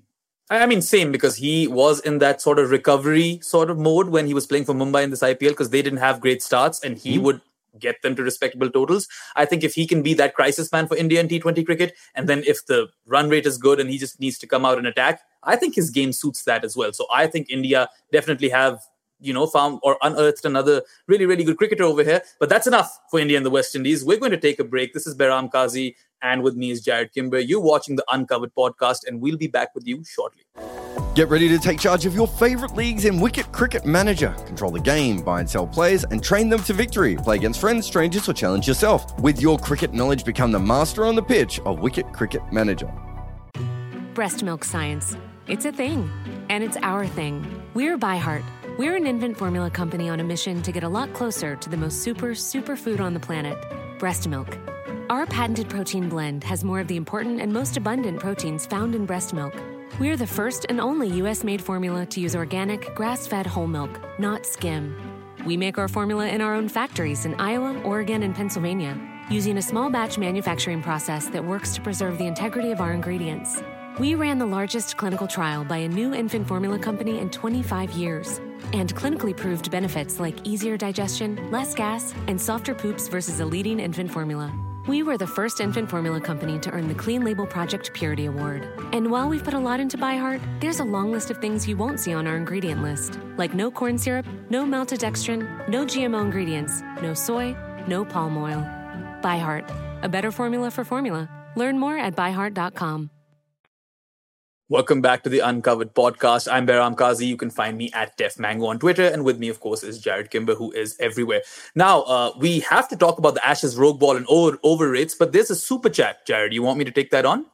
I mean, same because he was in that sort of recovery sort of mode when he was playing for Mumbai in this IPL because they didn't have great starts and he mm would get them to respectable totals. I think if he can be that crisis man for India in T20 cricket, and then if the run rate is good and he just needs to come out and attack, I think his game suits that as well. So I think India definitely have you know, found or unearthed another really, really good cricketer over here. But that's enough for India and the West Indies. We're going to take a break. This is Behram Qazi, and with me is Jarrod Kimber. You're watching the Uncovered podcast, and we'll be back with you shortly. Get ready to take charge of your favorite leagues in Wicket Cricket Manager. Control the game, buy and sell players, and train them to victory. Play against friends, strangers, or challenge yourself. With your cricket knowledge, become the master on the pitch of Wicket Cricket Manager. Breast milk science. It's a thing, and it's our thing. We're ByHeart We're an infant formula company on a mission to get a lot closer to the most super, super food on the planet breast milk. Our patented protein blend has more of the important and most abundant proteins found in breast milk. We're the first and only US made formula to use organic, grass fed whole milk, not skim. We make our formula in our own factories in Iowa, Oregon, and Pennsylvania, using a small batch manufacturing process that works to preserve the integrity of our ingredients. We ran the largest clinical trial by a new infant formula company in 25 years and clinically proved benefits like easier digestion, less gas, and softer poops versus a leading infant formula. We were the first infant formula company to earn the Clean Label Project Purity Award. And while we've put a lot into ByHeart, there's a long list of things you won't see on our ingredient list, like no corn syrup, no maltodextrin, no GMO ingredients, no soy, no palm oil. ByHeart, a better formula for formula. Learn more at byheart.com. Welcome back to the Uncovered podcast. I'm Behram Qazi. You can find me at Def Mango on Twitter. And with me, of course, is Jarrod Kimber, who is everywhere. Now, uh, we have to talk about the Ashes Rogue Ball and over, over rates, but there's a super chat, Jarrod. You want me to take that on?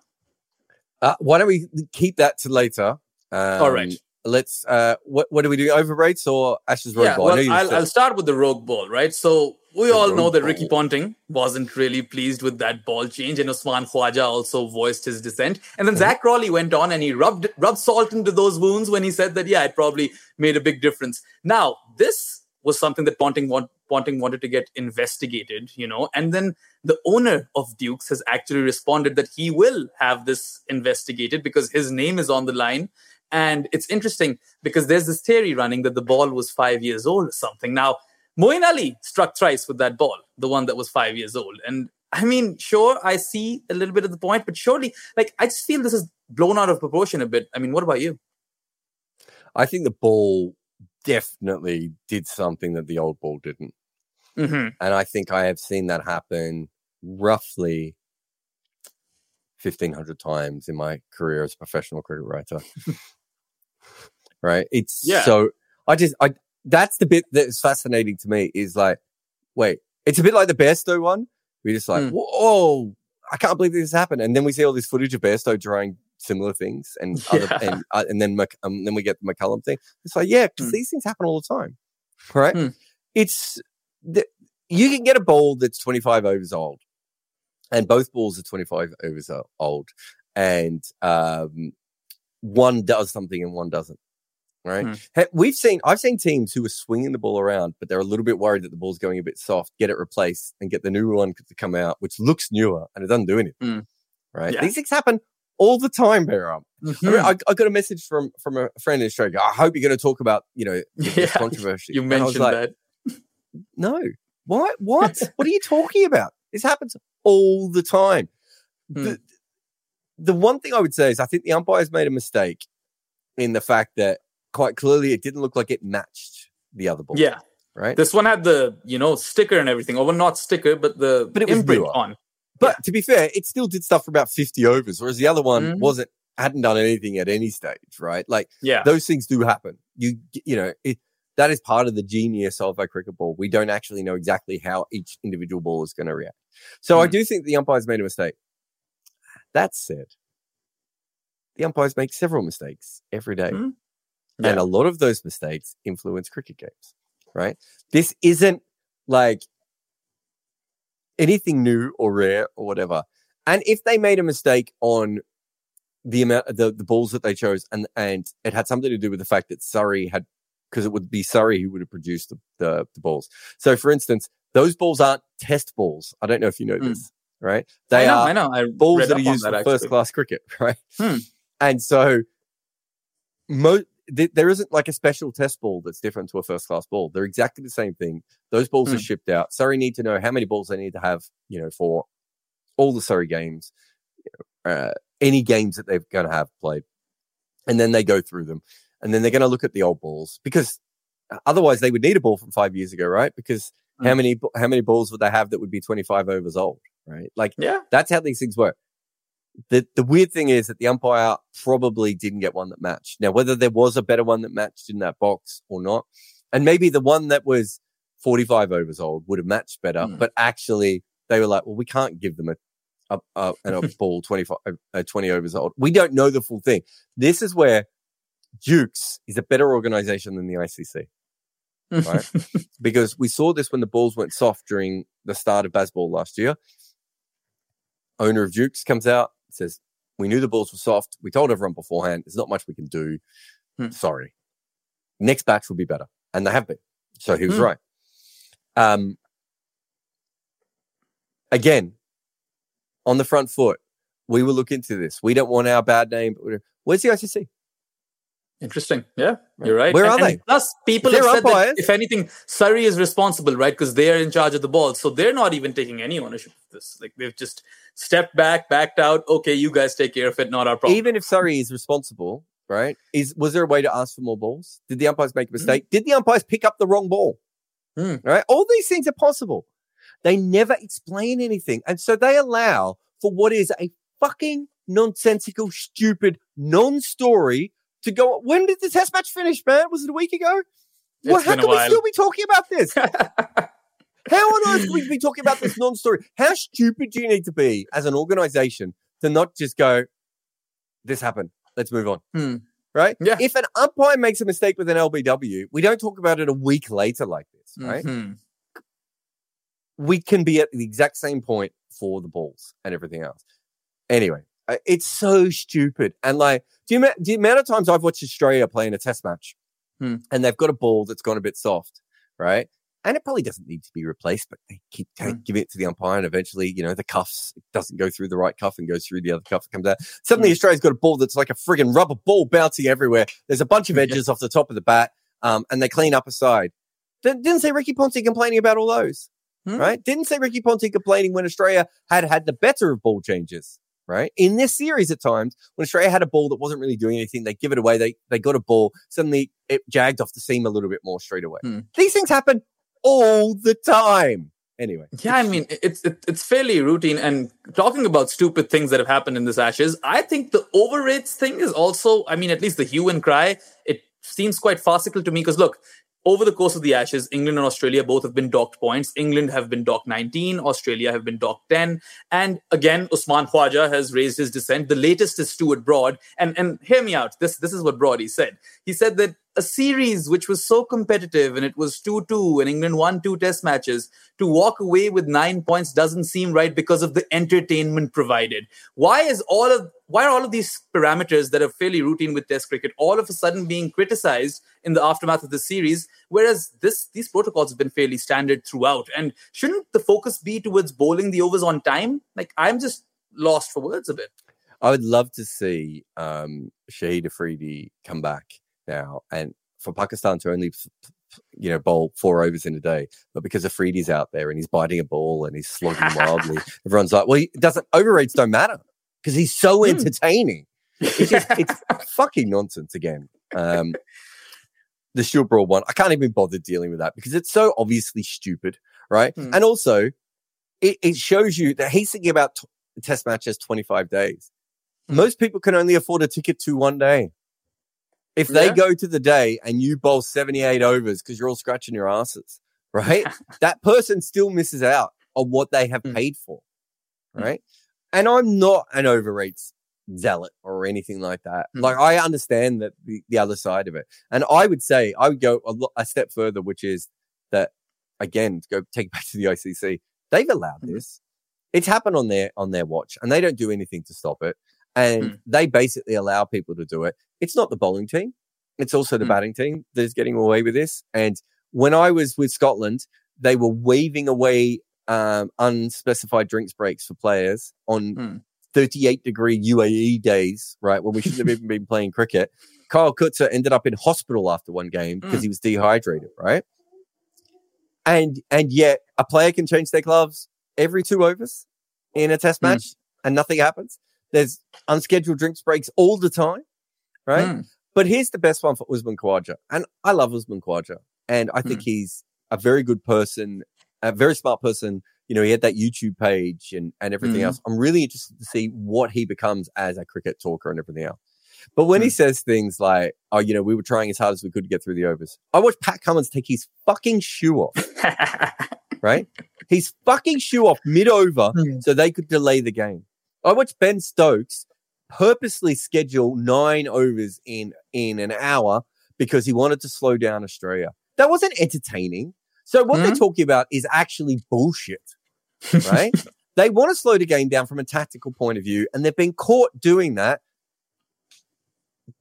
Uh, why don't we keep that to later? Um, All right. Let's, uh, what, what do we do? Over rates or Ashes Rogue yeah, Ball? Well, I'll, I'll start with the Rogue Ball, right? So we all know that Ricky Ponting wasn't really pleased with that ball change, and Usman Khawaja also voiced his dissent. And then Zak Crawley went on and he rubbed rubbed salt into those wounds when he said that yeah, it probably made a big difference. Now this was something that Ponting want, Ponting wanted to get investigated, you know, and then the owner of Dukes has actually responded that he will have this investigated because his name is on the line. And it's interesting because there's this theory running that the ball was five years old or something. Now, Moeen Ali struck thrice with that ball, the one that was five years old. And I mean, sure, I see a little bit of the point, but surely, like, I just feel this is blown out of proportion a bit. I mean, what about you? I think the ball definitely did something that the old ball didn't. Mm-hmm. And I think I have seen that happen roughly 1500 times in my career as a professional cricket writer. right? It's Yeah. so, I just, I, that's the bit that's fascinating to me is like, wait, it's a bit like the Bairstow one. We're just like, Mm. whoa, I can't believe this happened. And then we see all this footage of Bairstow trying similar things and other, and, uh, and then, Mc, um, then we get the McCullum thing. It's like, yeah, because Mm. these things happen all the time. Right? Mm. It's, the, you can get a ball that's 25 overs old and both balls are 25 overs old and um, one does something and one doesn't right Hmm. We've seen i've seen teams who are swinging the ball around but they're a little bit worried that the ball's going a bit soft get it replaced and get the new one to come out which looks newer and it doesn't do anything Hmm. right Yeah. these things happen all the time Behram. I, mean, Mhm. I, I got a message from from a friend in Australia. I hope you're going to talk about you know this Yeah, controversy. you And I was mentioned like, that. no. What? What? what are you talking about? This happens all the time. Hmm. The, the one thing I would say is I think the umpires made a mistake in the fact that quite clearly it didn't look like it matched the other ball. Yeah. Right. This one had the, you know, sticker and everything. Or well, not sticker, but the But it was imprint newer. on. but to be fair, it still did stuff for about 50 overs, whereas the other one Mhm. wasn't, hadn't done anything at any stage. Right. Like Yeah. those things do happen. You, you know, it, that is part of the genius of a cricket ball. We don't actually know exactly how each individual ball is going to react. So I Mm. do think the umpires made a mistake. That said, the umpires make several mistakes every day. Mm. And a lot of those mistakes influence cricket games, right? This isn't like anything new or rare or whatever. And if they made a mistake on the amount the, the balls that they chose and and it had something to do with the fact that Surrey had because it would be Surrey who would have produced the, the, the balls. So for instance, those balls aren't test balls. I don't know if you know Mm. this, right? They I know, are I know. I balls that are used that, for first class cricket, right? Hmm. And so, mo- th- there isn't like a special test ball that's different to a first class ball. They're exactly the same thing. Those balls Hmm. are shipped out. Surrey need to know how many balls they need to have, you know, for all the Surrey games, uh, any games that they're going to have played, and then they go through them, and then they're going to look at the old balls because uh, otherwise they would need a ball from five years ago, right? Because how Hmm. many how many balls would they have that would be twenty five overs old, right? Like Yeah. that's how these things work. The the weird thing is that the umpire probably didn't get one that matched. Now, whether there was a better one that matched in that box or not, and maybe the one that was 45 overs old would have matched better, Hmm. but actually they were like, well, we can't give them a a, a, a ball 25, uh, 20 overs old. We don't know the full thing. This is where Dukes is a better organization than the ICC. Right? because we saw this when the balls went soft during the start of baseball last year. Owner of Dukes comes out, says, We knew the balls were soft. We told everyone beforehand, there's not much we can do. Hmm. Sorry. Next batch will be better. And they have been. So he was Hmm. right. Um, again, on the front foot, we will look into this. We don't want our bad name. Where's the ICC? Interesting. Yeah, you're right. Where And- are they? Plus, people They're have said that if anything, Surrey is responsible, right? Because they are in charge of the ball, so they're not even taking any ownership of this. Like they've just stepped back, backed out. Okay, you guys take care of it. Not our problem. Even if Surrey is responsible, right? Is was there a way to ask for more balls? Did the umpires make a mistake? Did the umpires pick up the wrong ball? Hmm. Right? All these things are possible. They never explain anything. And so they allow for what is a fucking nonsensical, stupid non-story to go. When did the test match finish, man? Was it a week ago? Well, how can we still be talking about this? How on earth can we be talking about this non-story? How stupid do you need to be as an organization to not just go, this happened. Let's move on. Hmm. Right? Yeah. If an umpire makes a mistake with an LBW, we don't talk about it a week later like this, right? Mhm. We can be at the exact same point for the balls and everything else. Anyway, it's so stupid. And like, do you, you amount of times I've watched Australia playing a test match Hmm. and they've got a ball that's gone a bit soft, right? And it probably doesn't need to be replaced, but they keep Hmm. giving it to the umpire, and eventually, you know, the cuffs it doesn't go through the right cuff and goes through the other cuff. It comes out. Suddenly, Hmm. Australia's got a ball that's like a friggin' rubber ball bouncing everywhere. There's a bunch of edges off the top of the bat, um, and they clean up a side. Didn't didn't say Ricky Ponting complaining about all those, Hmm. right? Didn't say Ricky Ponting complaining when Australia had had the better of ball changes, right? In this series, at times when Australia had a ball that wasn't really doing anything, they give it away. They they got a ball. Suddenly, it jagged off the seam a little bit more straight away. Hmm. These things happen all the time. Anyway, Yeah, I mean it's it, it's fairly routine. And talking about stupid things that have happened in this Ashes, I think the overrates thing is also. I mean, at least the hue and cry. It seems quite farcical to me because look, over the course of the Ashes, England and Australia both have been docked points. England have been docked 19, Australia have been docked 10. And again, Usman Khawaja has raised his dissent. The latest is Stuart Broad. And and hear me out. This this is what Broad he said. He said that a series which was so competitive and it was 2-2 and England won two test matches to walk away with 9 points doesn't seem right because of the entertainment provided. Why is all of why are all of these parameters that are fairly routine with test cricket all of a sudden being criticized in the aftermath of the series whereas this these protocols have been fairly standard throughout? And shouldn't the focus be towards bowling the overs on time? Like i'm just lost for words a bit. I would love to see um, Shahid Afridi come back now, and for Pakistan to only, you know, bowl four overs in a day, but because Afridi's out there and he's biting a ball and he's slogging wildly, everyone's like, well, he doesn't overrates don't matter because he's so Hmm. entertaining. It's just it's fucking nonsense again. Um, the Stuart one, I can't even bother dealing with that because it's so obviously stupid, right? Hmm. And also, it, it shows you that he's thinking about t- test matches 25 days. Hmm. Most people can only afford a ticket to one day. If they Yeah. go to the day and you bowl 78 overs because you're all scratching your asses, right? that person still misses out on what they have Hmm. paid for, Hmm. right? And I'm not an overrates zealot or anything like that. Hmm. Like I understand that the, the other side of it. And I would say I would go a, lo- a step further, which is that again, to go take it back to the ICC, they've allowed Hmm. this. It's happened on their on their watch, and they don't do anything to stop it. And Hmm. they basically allow people to do it. It's not the bowling team; it's also the Hmm. batting team that is getting away with this. And when I was with Scotland, they were waving away um, unspecified drinks breaks for players on Hmm. 38 degree UAE days, right? When we shouldn't have even been playing cricket. Kyle Coetzer ended up in hospital after one game because Mm. he was dehydrated, right? And and yet a player can change their gloves every two overs in a test Mm. match and nothing happens. There's unscheduled drinks breaks all the time, right? Mm. But here's the best one for Usman Khawaja. And I love Usman Khawaja. And I think he's a very good person, a very smart person. You know, he had that YouTube page and, and everything Mhm. else. I'm really interested to see what he becomes as a cricket talker and everything else. But when he says things like, oh, you know, we were trying as hard as we could to get through the overs. I watched Pat Cummins take his fucking shoe off, right? his fucking shoe off mid over Hmm. so they could delay the game. I watched Ben Stokes purposely schedule nine overs in in an hour because he wanted to slow down Australia. That wasn't entertaining. So what mm-hmm. they're talking about is actually bullshit, right? they want to slow the game down from a tactical point of view, and they've been caught doing that.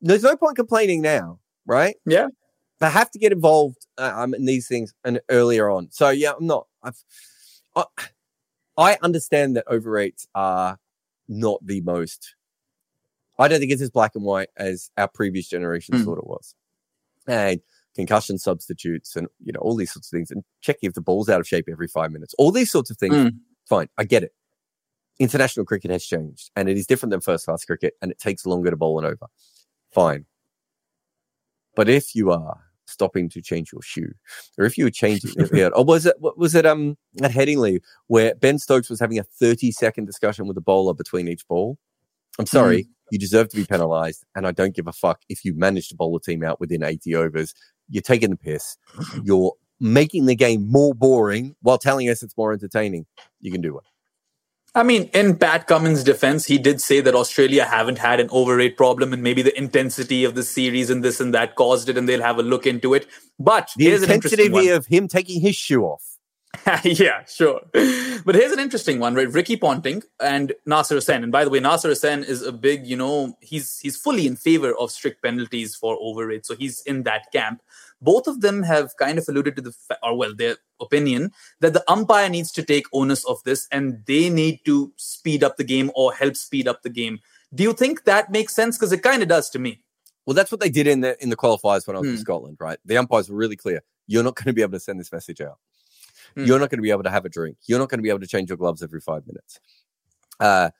There's no point complaining now, right? Yeah, they have to get involved uh, um, in these things and earlier on. So yeah, I'm not. I've, I, I understand that over rates are not the most. I don't think it's as black and white as our previous generation mm. thought it was. And concussion substitutes and you know all these sorts of things and checking if the ball's out of shape every five minutes all these sorts of things mm. fine i get it international cricket has changed and it is different than first class cricket and it takes longer to bowl an over fine but if you are stopping to change your shoe or if you were changing your it or was it was it um at headingley where ben stokes was having a 30 second discussion with the bowler between each ball i'm sorry mm. You deserve to be penalized. And I don't give a fuck if you manage to bowl a team out within 80 overs you're taking the piss. You're making the game more boring while telling us it's more entertaining. You can do it. I mean, in Pat Cummins' defense, he did say that Australia haven't had an overrate problem, and maybe the intensity of the series and this and that caused it, and they'll have a look into it. But the intensity of him taking his shoe off. yeah, sure. But here's an interesting one, right? Ricky Ponting and Nasser Hussain. And by the way, Nasser Hussain is a big, you know, he's he's fully in favor of strict penalties for overrate. So he's in that camp. Both of them have kind of alluded to the, or well, their opinion that the umpire needs to take onus of this and they need to speed up the game or help speed up the game. Do you think that makes sense? Because it kind of does to me. Well, that's what they did in the in the qualifiers when I was hmm. in Scotland, right? The umpires were really clear. You're not going to be able to send this message out. Mm. You're not going to be able to have a drink. You're not going to be able to change your gloves every five minutes. Uh,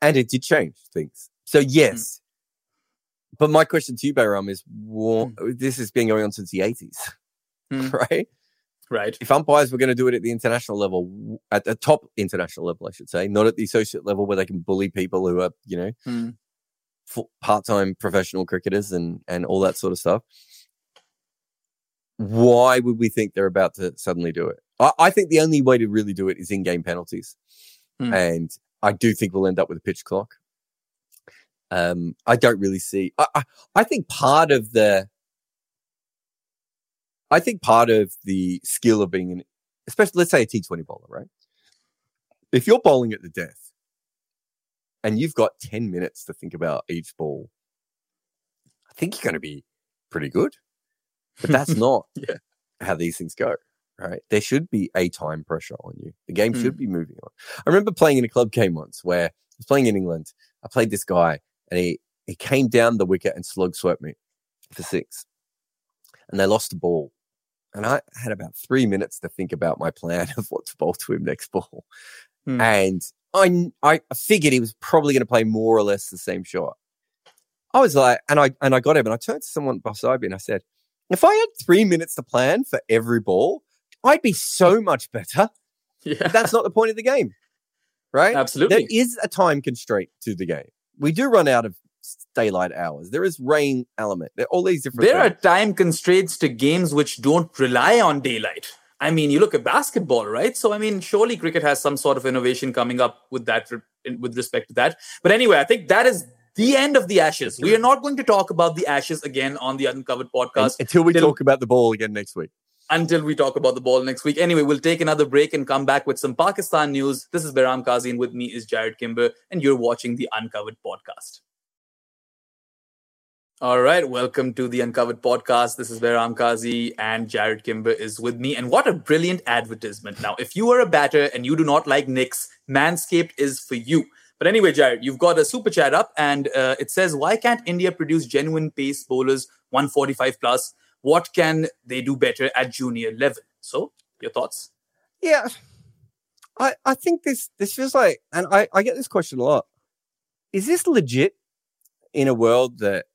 and it did change things. So hmm. yes. Mm. But my question to you, Behram, is what, mm. this has been going on since the 80s, hmm. right? Right. If umpires were going to do it at the international level, at the top international level, I should say, not at the associate level where they can bully people who are, you know, hmm. part-time professional cricketers and and all that sort of stuff. Why would we think they're about to suddenly do it? I, I think the only way to really do it is in-game penalties, mm. and I do think we'll end up with a pitch clock. Um, I don't really see. I, I, I think part of the, I think part of the skill of being an, especially let's say a T Twenty bowler, right? If you're bowling at the death, and you've got ten minutes to think about each ball, I think you're going to be pretty good. But that's not yeah. how these things go right? There should be a time pressure on you. The game mm. should be moving on. I remember playing in a club game once where I was playing in England. I played this guy and he, he came down the wicket and slug swept me for six. And they lost the ball. And I had about three minutes to think about my plan of what to bowl to him next ball. Mm. And I, I figured he was probably going to play more or less the same shot. I was like, and I, and I got him and I turned to someone beside me and I said, if I had three minutes to plan for every ball, I'd be so much better. Yeah. that's not the point of the game, right? Absolutely. There is a time constraint to the game. We do run out of daylight hours. There is rain element. There are all these different. There things. are time constraints to games which don't rely on daylight. I mean, you look at basketball, right? So, I mean, surely cricket has some sort of innovation coming up with that, with respect to that. But anyway, I think that is the end of the Ashes. We are not going to talk about the Ashes again on the Uncovered podcast until we talk about the ball again next week until we talk about the ball next week. Anyway, we'll take another break and come back with some Pakistan news. This is Behram Qazi, and with me is Jarrod Kimber, and you're watching the Uncovered podcast. All right, welcome to the Uncovered podcast. This is Behram Qazi, and Jarrod Kimber is with me. And what a brilliant advertisement! Now, if you are a batter and you do not like Knicks, Manscaped is for you. But anyway, Jarrod, you've got a super chat up, and uh, it says, "Why can't India produce genuine pace bowlers 145 plus?" What can they do better at junior level? So, your thoughts? Yeah, I I think this this feels like, and I I get this question a lot. Is this legit in a world that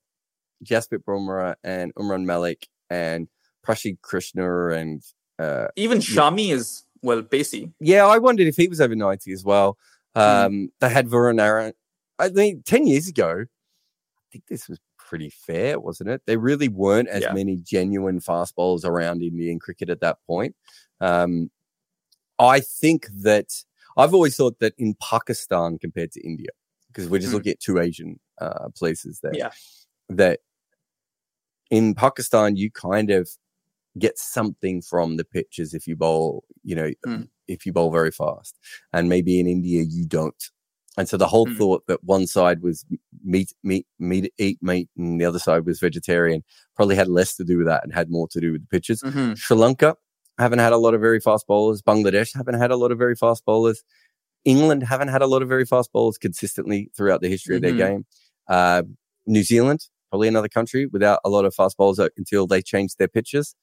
Jasprit Bumrah and Umran Malik and Prasidh Krishna and uh, even Shami is well pacey. Yeah, I wondered if he was over ninety as well. Hmm. Um, mm. They had Varun Aaron. I mean, ten years ago, I think this was pretty fair, wasn't it? There really weren't as yeah. many genuine fast bowlers around Indian cricket at that point. Um, I think that I've always thought that in Pakistan compared to India, because we're just mm. looking at two Asian uh, places there. Yeah. That in Pakistan, you kind of get something from the pitches if you bowl, you know, Mm. if you bowl very fast. And maybe in India, you don't. And so the whole Mm. thought that one side was meat, meat, meat, eat meat, and the other side was vegetarian probably had less to do with that and had more to do with the pitches. Mhm. Sri Lanka haven't had a lot of very fast bowlers. Bangladesh haven't had a lot of very fast bowlers. England haven't had a lot of very fast bowlers consistently throughout the history Mhm. of their game. Uh, New Zealand, probably another country without a lot of fast bowlers until they changed their pitches.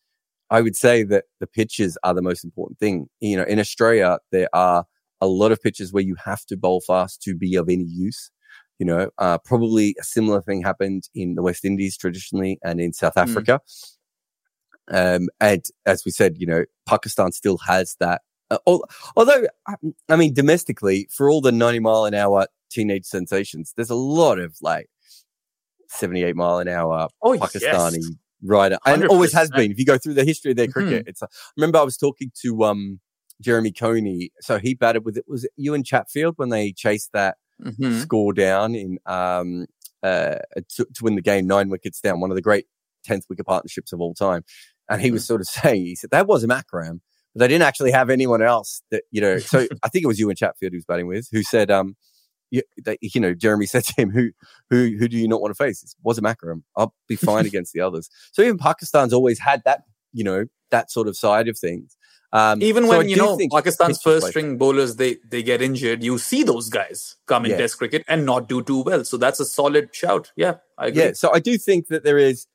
I would say that the pitches are the most important thing. You know, in Australia, there are a lot of pitches where you have to bowl fast to be of any use. You know, uh, probably a similar thing happened in the West Indies traditionally and in South Mm. Africa. Um, and as we said, you know, Pakistan still has that. Uh, although, I- I mean, domestically, for all the 90 mile an hour teenage sensations, there's a lot of like 78 mile an hour Oh, Pakistani yes. rider, and always has been. If you go through the history of their Mhm. cricket, it's. A, I remember I was talking to um Jeremy Coney, so he batted with it. Was it Ewen Chatfield when they chased that Mhm. score down in um uh to, to win the game nine wickets down, one of the great tenth wicket partnerships of all time. And he was sort of saying, he said that Wasim Akram, but they didn't actually have anyone else that you know. So I think it was Ewen Chatfield who was batting with, who said, um, you, that, you know, Jeremy said to him, "Who, who, who do you not want to face?" It Wasim Akram. I'll be fine against the others. So even Pakistan's always had that, you know, that sort of side of things. Um, Even so when you know Pakistan's first string bowlers they they get injured, you see those guys come in. Test cricket and not do too well. So that's a solid shout. Yeah, I agree. Yeah, so I do think that there is.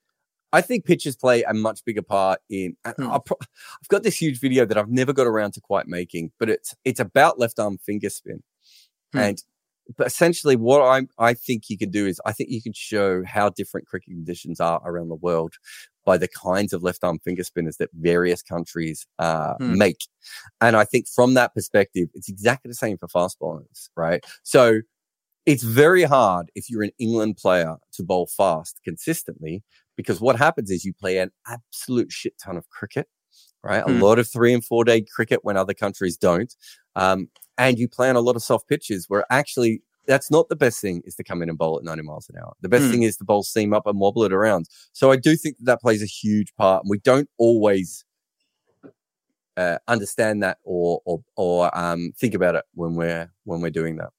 I think pitches play a much bigger part in. Hmm. I've got this huge video that I've never got around to quite making, but it's it's about left arm finger spin, Hmm. and but essentially what I I think you can do is I think you can show how different cricket conditions are around the world by the kinds of left arm finger spinners that various countries uh, Hmm. make, and I think from that perspective, it's exactly the same for fast bowlers, right? So it's very hard if you're an England player to bowl fast consistently because what happens is you play an absolute shit ton of cricket, right? Hmm. A lot of three and four day cricket when other countries don't. Um, and you play on a lot of soft pitches where actually that's not the best thing is to come in and bowl at 90 miles an hour. The best Hmm. thing is to bowl seam up and wobble it around. So I do think that, that plays a huge part. And we don't always uh, understand that or, or, or um, think about it when we're, when we're doing that.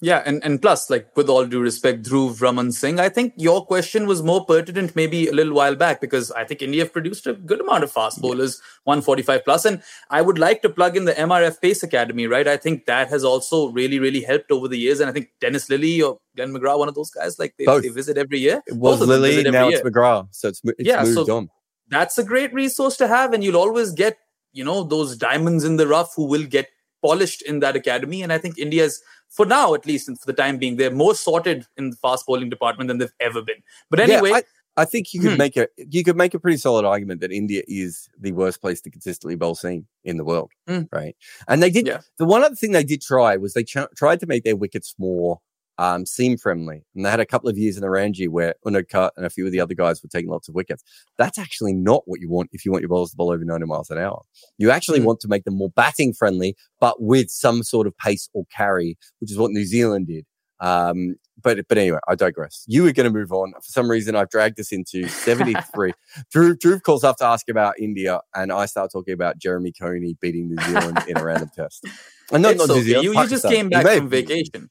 Yeah, and, and plus, like with all due respect, Dhruv Raman Singh, I think your question was more pertinent maybe a little while back because I think India have produced a good amount of fast bowlers, 145 plus. And I would like to plug in the MRF Pace Academy, right? I think that has also really, really helped over the years. And I think Dennis Lillee or Glenn McGrath, one of those guys, like they, they visit every year. It was Both of them Lillee, visit every now year. it's McGrath. So it's, it's Yeah, moved so- on. that's a great resource to have and you'll always get you know those diamonds in the rough who will get polished in that academy and i think india's for now at least and for the time being they're more sorted in the fast bowling department than they've ever been but anyway Yeah, I, I think you could Hmm. make a you could make a pretty solid argument that India is the worst place to consistently bowl seam in the world, Hmm. right? And they did Yeah. the one other thing they did try was they ch- tried to make their wickets more um, seam friendly, and they had a couple of years in the Ranji where Unadkat and a few of the other guys were taking lots of wickets. That's actually not what you want if you want your bowlers to bowl over 90 miles an hour. You actually Hmm. want to make them more batting friendly, but with some sort of pace or carry, which is what New Zealand did. Um, but but anyway, I digress. You were going to move on. For some reason, I've dragged us into 73. Drew, Drew calls up to ask about India, and I start talking about Jeremy Coney beating New Zealand in a random test. And not, not New. Zealand, you, you just came back from vacation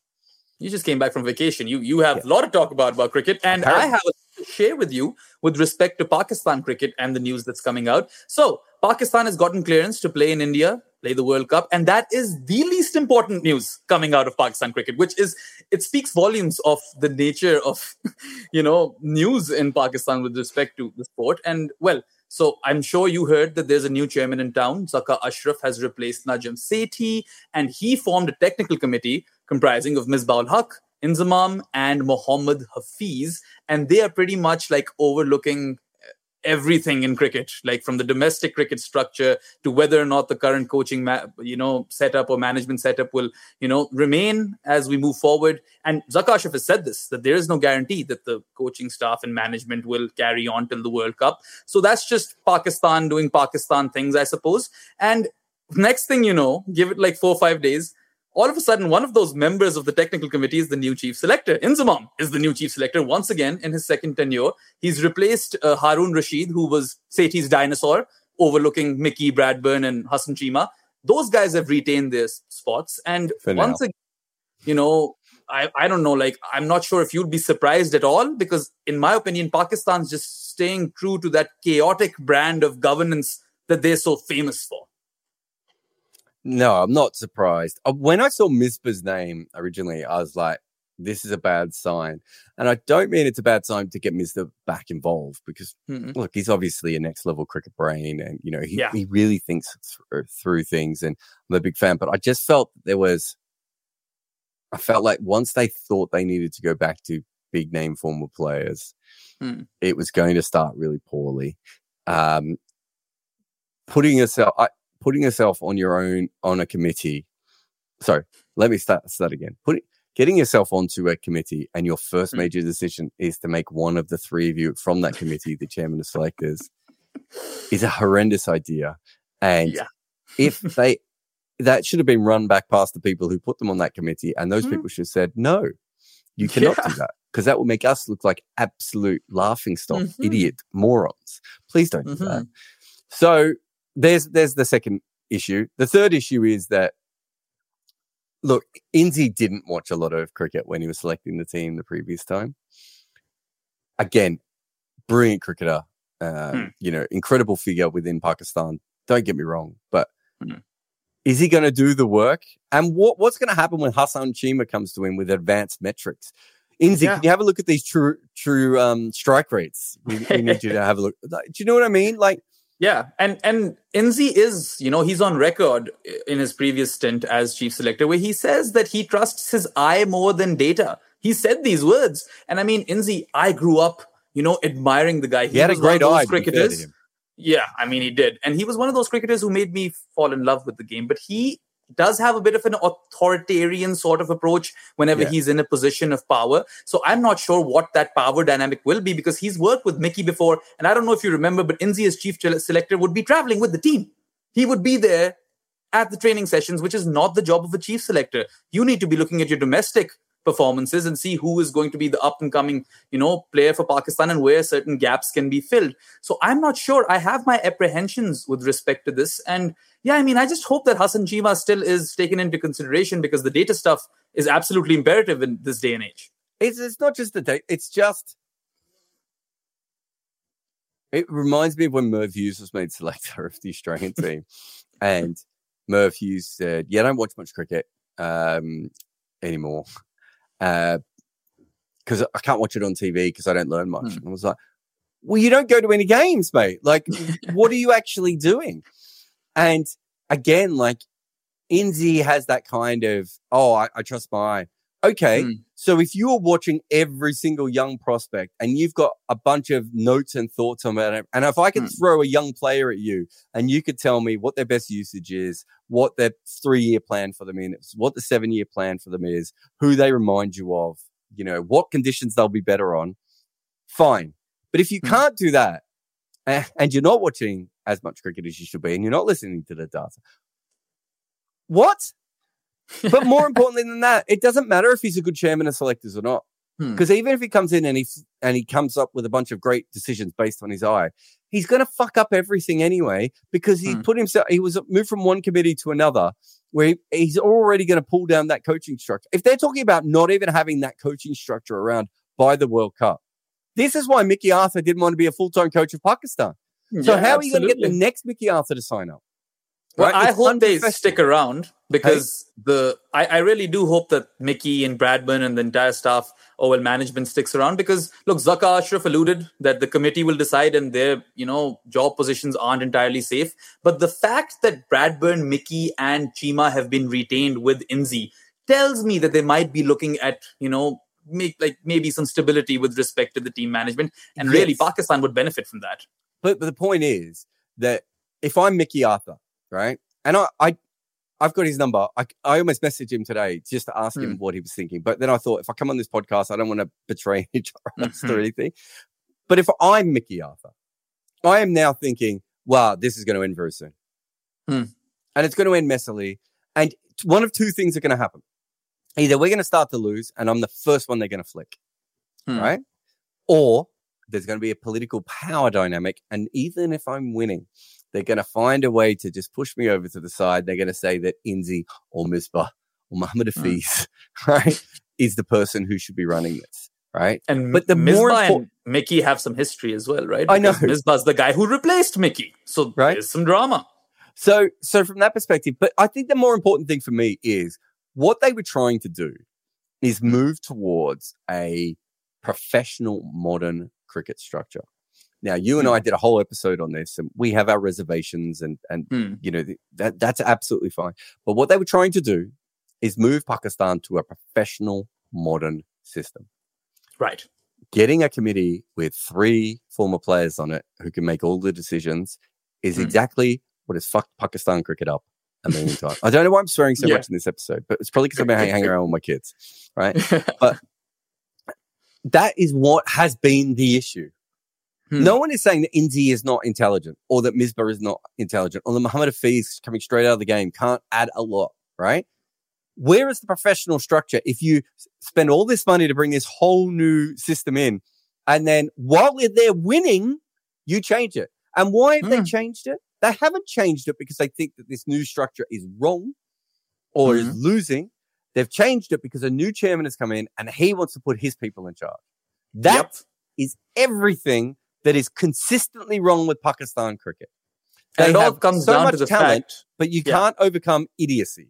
you just came back from vacation. You you have Yeah. a lot to talk about about cricket. And i have a to share with you with respect to pakistan cricket and the news that's coming out. So pakistan has gotten clearance to play in india play the world cup and that is the least important news coming out of pakistan cricket which is it speaks volumes of the nature of you know news in pakistan with respect to the sport. And well so I'm sure you heard that there's a new chairman in town. Zaka Ashraf has replaced Najam Sethi, and he formed a technical committee comprising of Misbah Haq, Inzamam, and Mohammad Hafiz. And they are pretty much like overlooking everything in cricket, like from the domestic cricket structure to whether or not the current coaching, ma- you know, setup or management setup will, you know, remain as we move forward. And Zaka has said this that there is no guarantee that the coaching staff and management will carry on till the World Cup. So that's just Pakistan doing Pakistan things, I suppose. And next thing you know, give it like four or five days, all of a sudden, one of those members of the technical committee is the new chief selector. Inzamam is the new chief selector once again in his second tenure. He's replaced uh, Harun Rashid, who was Sethi's dinosaur, overlooking Mickey Bradburn and Hassan Cheema. Those guys have retained their spots. And For once now. again, you know, I, I don't know, like, I'm not sure if you'd be surprised at all, because in my opinion, Pakistan's just staying true to that chaotic brand of governance that they're so famous for. No, I'm not surprised. Uh, When I saw Misbah's name originally, I was like, this is a bad sign. And I don't mean it's a bad sign to get Misbah back involved because, Mhm. look, he's obviously a next level cricket brain and, you know, he, Yeah. he really thinks through, through things. And I'm a big fan, but I just felt there was, I felt like once they thought they needed to go back to big name former players, Hmm. it was going to start really poorly. Um, putting yourself, I, putting yourself on your own on a committee. Sorry, let me start start again. Putting getting yourself onto a committee and your first Mm. major decision is to make one of the three of you from that committee the chairman of selectors is a horrendous idea. And Yeah. if they that should have been run back past the people who put them on that committee, and those Mm. people should have said, no, you cannot Yeah. do that. Because that will make us look like absolute laughing stock, Mhm. idiot morons. Please don't do Mhm. that. So there's there's the second issue. The third issue is that look, Inzi didn't watch a lot of cricket when he was selecting the team the previous time. Again, brilliant cricketer, uh, Hmm. you know, incredible figure within Pakistan. Don't get me wrong, but Hmm. is he going to do the work? And what what's going to happen when Hassan Cheema comes to him with advanced metrics? Inzi, Yeah. can you have a look at these true true um, strike rates? We, we need you to have a look. Like, Do you know what I mean? Like, Yeah, and and Inzi is, you know, he's on record in his previous stint as chief selector where he says that he trusts his eye more than data. He said these words, and I mean, Inzi, I grew up, you know, admiring the guy. he, had a was one of great those eye. to be fair to cricketers. Yeah, I mean, he did. And he was one of those cricketers who made me fall in love with the game. But he does have a bit of an authoritarian sort of approach whenever Yeah. he's in a position of power. So I'm not sure what that power dynamic will be because he's worked with Mickey before. And I don't know if you remember, but Inzi, as chief selector, would be traveling with the team. He would be there at the training sessions, which is not the job of a chief selector. You need to be looking at your domestic performances and see who is going to be the up and coming, you know, player for Pakistan and where certain gaps can be filled. So I'm not sure. I have my apprehensions with respect to this. And yeah, I mean, I just hope that Hassan Cheema still is taken into consideration because the data stuff is absolutely imperative in this day and age. It's it's not just the date. It's just it reminds me of when Merv Hughes was made selector of the Australian team, and Merv Hughes said, "Yeah, I don't watch much cricket um, anymore because I can't watch it on TV because I don't learn much." Hmm. And I was like, "Well, you don't go to any games, mate. Like, what are you actually doing?" And again, like Inzi has that kind of, "Oh, I, I trust my eye." Okay, Hmm. so if you're watching every single young prospect and you've got a bunch of notes and thoughts on it, and if I could Hmm. throw a young player at you and you could tell me what their best usage is, what their three year plan for them is, what the seven year plan for them is, who they remind you of, you know, what conditions they'll be better on, fine. But if you Hmm. can't do that and you're not watching as much cricket as you should be and you're not listening to the data, what? but more importantly than that, it doesn't matter if he's a good chairman of selectors or not. Hmm. Because even if he comes in and he and he comes up with a bunch of great decisions based on his eye, he's going to fuck up everything anyway. Because he Hmm. put himself, he was moved from one committee to another, where he, he's already going to pull down that coaching structure. If they're talking about not even having that coaching structure around by the World Cup, this is why Mickey Arthur didn't want to be a full time coach of Pakistan. So Yeah, how are you going to get the next Mickey Arthur to sign up? Well, Right? I It's hope they stick around because the I, I really do hope that Mickey and Bradburn and the entire staff, oh, OL management sticks around because look, Zaka Ashraf alluded that the committee will decide and their you know job positions aren't entirely safe. But the fact that Bradburn, Mickey, and Cheema have been retained with Inzi tells me that they might be looking at you know make like maybe some stability with respect to the team management, and really Pakistan would benefit from that. But, but the point is that if I'm Mickey Arthur, right, and I, I I've got his number. I, I almost messaged him today just to ask him what he was thinking. But then I thought, if I come on this podcast, I don't want to betray any trust or Mhm. anything. But if I'm Mickey Arthur, I am now thinking, wow, this is going to end very soon. Hmm. And it's going to end messily. And one of two things are going to happen. Either we're going to start to lose, and I'm the first one they're going to flick, Hmm. right? Or there's going to be a political power dynamic, and even if I'm winning, they're going to find a way to just push me over to the side. They're going to say that Inzi or Misbah or Muhammad Hmm. Hafiz, right, is the person who should be running this, right? And But the Misbah more and Mickey have some history as well, right? I know. Because Misbah's the guy who replaced Mickey. So Right. there's some drama. So, so from that perspective, but I think the more important thing for me is what they were trying to do is move towards a professional modern cricket structure. Now, you and I did a whole episode on this and we have our reservations and, and, Hmm. you know, that, that's absolutely fine. But what they were trying to do is move Pakistan to a professional modern system. Right. Getting a committee with three former players on it who can make all the decisions is Hmm. exactly what has fucked Pakistan cricket up a million times. I don't know why I'm swearing so Yeah. much in this episode, but it's probably because been hanging around with my kids, right? But that is what has been the issue. Hmm. No one is saying that Inzi is not intelligent or that Misbah is not intelligent or that Muhammad Hafiz coming straight out of the game can't add a lot, right? Where is the professional structure if you spend all this money to bring this whole new system in and then while they're winning, you change it? And why have they Hmm. changed it? They haven't changed it because they think that this new structure is wrong or is Mm-hmm. losing. They've changed it because a new chairman has come in and he wants to put his people in charge. That is Yep. everything that is consistently wrong with Pakistan cricket. And They it all comes so down much to the talent, fact but you Yeah. can't overcome idiocy.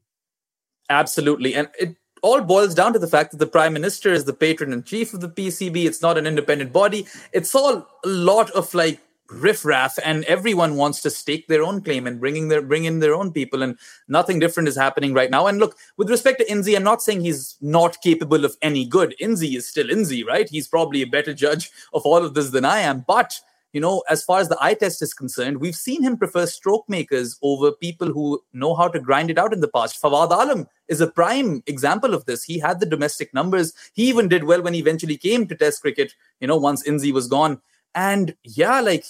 Absolutely. And it all boils down to the fact that the prime minister is the patron in chief of the PCB. It's not an independent body. It's all a lot of like riffraff, and everyone wants to stake their own claim and bringing their bring in their own people, and nothing different is happening right now. And look, with respect to Inzi, I'm not saying he's not capable of any good. Inzi is still Inzi, right? He's probably a better judge of all of this than I am, but you know, as far as the eye test is concerned, we've seen him prefer stroke makers over people who know how to grind it out in the past. Fawad Alam is a prime example of this. He had the domestic numbers. He even did well when he eventually came to Test cricket, you know, once Inzi was gone. And yeah, like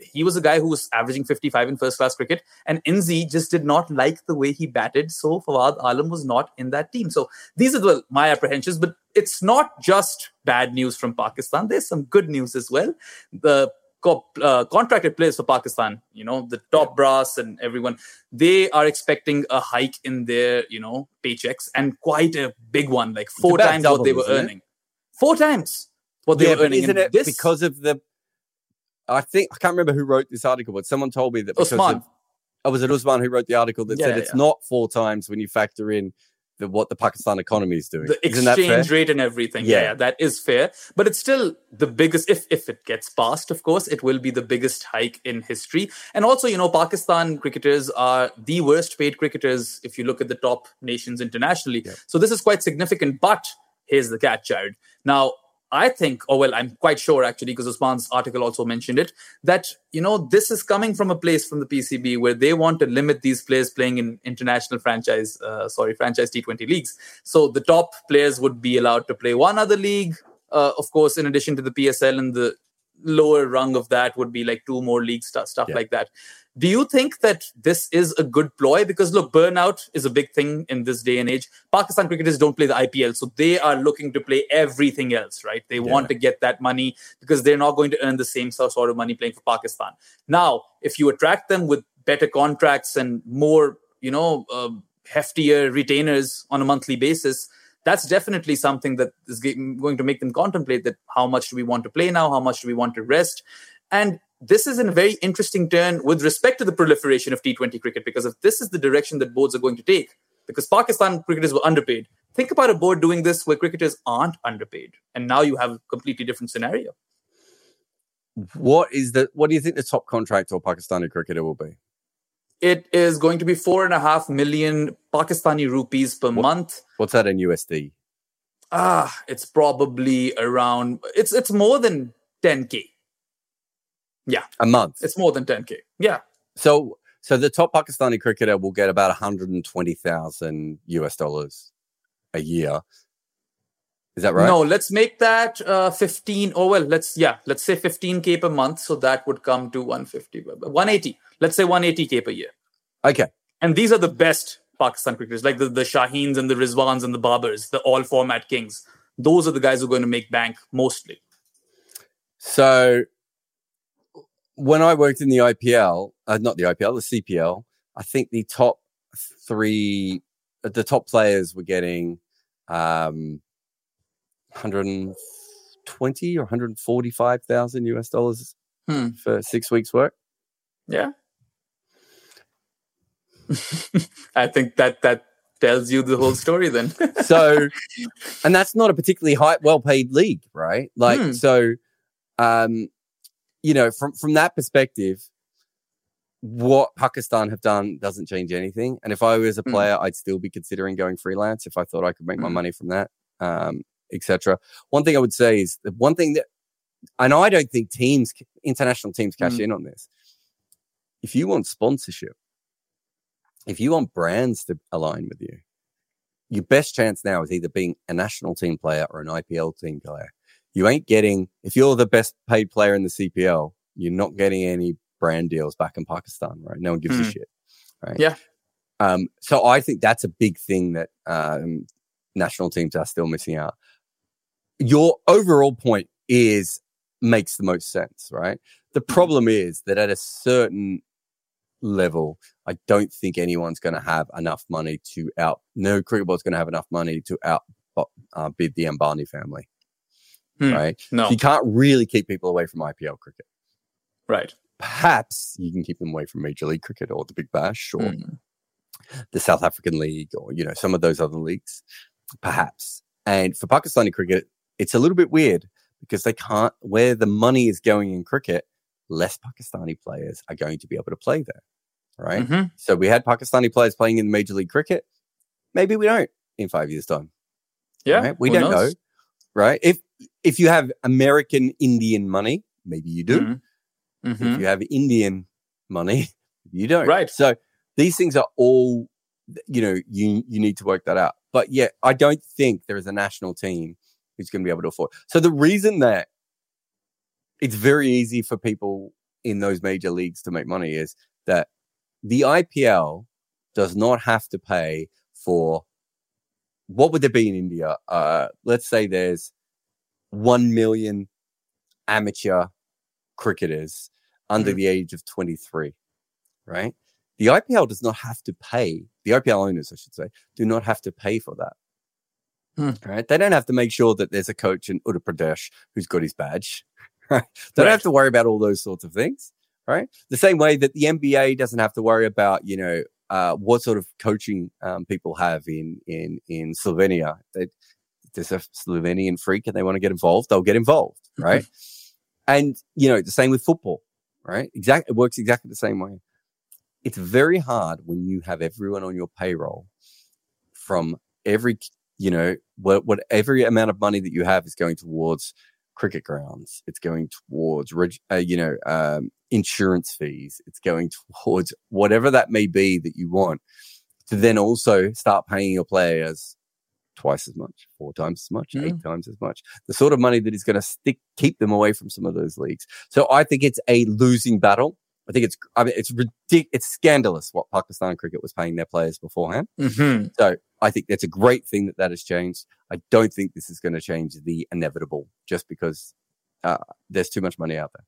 he was a guy who was averaging 55 in first class cricket, and Inzi just did not like the way he batted. So Fawad Alam was not in that team. So these are the, my apprehensions, but it's not just bad news from Pakistan. There's some good news as well. The uh, contracted players for Pakistan, you know, the top brass and everyone, they are expecting a hike in their, you know, paychecks and quite a big one, like four times what they were isn't it? earning. Four times what they yeah, were earning. isn't it this, because of the? I think I can't remember who wrote this article, but someone told me that because Usman. of, oh, was it Usman who wrote the article that Yeah, said yeah, it's yeah. not four times when you factor in the what the Pakistan economy is doing. the Isn't that exchange rate and everything. Yeah. Yeah. yeah, that is fair. But it's still the biggest, if, if it gets passed, of course, it will be the biggest hike in history. And also, you know, Pakistan cricketers are the worst paid cricketers if you look at the top nations internationally. So this is quite significant. But here's the catch, Jarrod. Now, I think, or well, I'm quite sure actually, because Usman's article also mentioned it, that you know this is coming from a place from the PCB where they want to limit these players playing in international franchise, uh, sorry, franchise T20 leagues. So the top players would be allowed to play one other league, uh, of course, in addition to the PSL, and the lower rung of that would be like two more leagues, stuff, stuff Yeah. like that. Do you think that this is a good ploy? Because look, burnout is a big thing in this day and age. Pakistan cricketers don't play the IPL, so they are looking to play everything else, right? They want to get that money because they're not going to earn the same sort of money playing for Pakistan. Now, if you attract them with better contracts and more, you know, uh, heftier retainers on a monthly basis, that's definitely something that is going to make them contemplate that how much do we want to play now, how much do we want to rest, and this is in a very interesting turn with respect to the proliferation of T20 cricket because if this is the direction that boards are going to take, because Pakistan cricketers were underpaid. Think about a board doing this where cricketers aren't underpaid, and now you have a completely different scenario. What is the? What do you think the top contract or Pakistani cricketer will be? It is going to be four and a half million Pakistani rupees per month. What's that in USD? Ah, it's probably around. It's it's more than 10k. Yeah, A month. it's more than 10k. Yeah, So, so the top Pakistani cricketer will get about 120,000 US dollars a year. Is that right? No, let's make that uh, 15. Oh, well, let's, yeah, let's say 15K per month. So that would come to 150, 180. Let's say 180K per year. Okay. And these are the best Pakistan cricketers, like the, the Shaheens and the Rizwans and the Babars, the all format kings. Those are the guys who are going to make bank mostly. So when I worked in the IPL, uh, not the IPL, the CPL, I think the top three, uh, the top players were getting um, 120 or 145,000 US dollars Hmm. for six weeks' work. Yeah. I think that that tells you the whole story then. So, and that's not a particularly high, well-paid league, right? Like, Hmm. so, um, you know, from from that perspective, what Pakistan have done doesn't change anything. And if I was a Hmm. player, I'd still be considering going freelance if I thought I could make my Hmm. money from that, um, etc. One thing I would say is the one thing that, and I don't think teams, international teams, cash Hmm. in on this. If you want sponsorship, if you want brands to align with you, your best chance now is either being a national team player or an IPL team player. You ain't getting, if you're the best paid player in the CPL, you're not getting any brand deals back in Pakistan, right? No one gives a Hmm. shit, right? Yeah. Um, so I think that's a big thing that um, national teams are still missing out. Your overall point is makes the most sense, right? The problem is that at a certain level, I don't think anyone's going to have enough money to out. No cricket board's going to have enough money to out uh, bid the Ambani family, Hmm. right? no. So you can't really keep people away from IPL cricket. Right. Perhaps you can keep them away from Major League Cricket or the Big Bash or Hmm. the South African League or you know some of those other leagues, perhaps. And for Pakistani cricket, it's a little bit weird because they can't where the money is going in cricket. Less Pakistani players are going to be able to play there, right? Mhm. So we had Pakistani players playing in the Major League Cricket. Maybe we don't in five years' time. Yeah. right? we don't knows? know, right? If if you have American Indian money, maybe you do. Mhm. Mhm. If you have Indian money, you don't. Right. So these things are all, you know, you you need to work that out. But yeah, I don't think there is a national team who's going to be able to afford. So the reason that it's very easy for people in those major leagues to make money is that the IPL does not have to pay for what would there be in India? Uh, let's say there's 1 million amateur cricketers under Mhm. the age of 23, right? The IPL does not have to pay, the IPL owners, I should say, do not have to pay for that. Hmm. Right? They don't have to make sure that there's a coach in Uttar Pradesh who's got his badge. Right? They don't have to worry about all those sorts of things. Right? The same way that the NBA doesn't have to worry about, you know, uh, what sort of coaching um, people have in in in Slovenia. They, there's a Slovenian freak and they want to get involved, they'll get involved, right? and you know, the same with football, right? Exactly, it works exactly the same way. It's very hard when you have everyone on your payroll from every, you know, what, what every amount of money that you have is going towards cricket grounds. It's going towards, reg- uh, you know, um, insurance fees. It's going towards whatever that may be that you want to then also start paying your players twice as much, four times as much, eight times as much. The sort of money that is going to stick, keep them away from some of those leagues. So I think it's a losing battle. I think it's, I mean, it's ridiculous. It's scandalous what Pakistan cricket was paying their players beforehand. Mhm. So I think that's a great thing that that has changed. I don't think this is going to change the inevitable just because uh, there's too much money out there.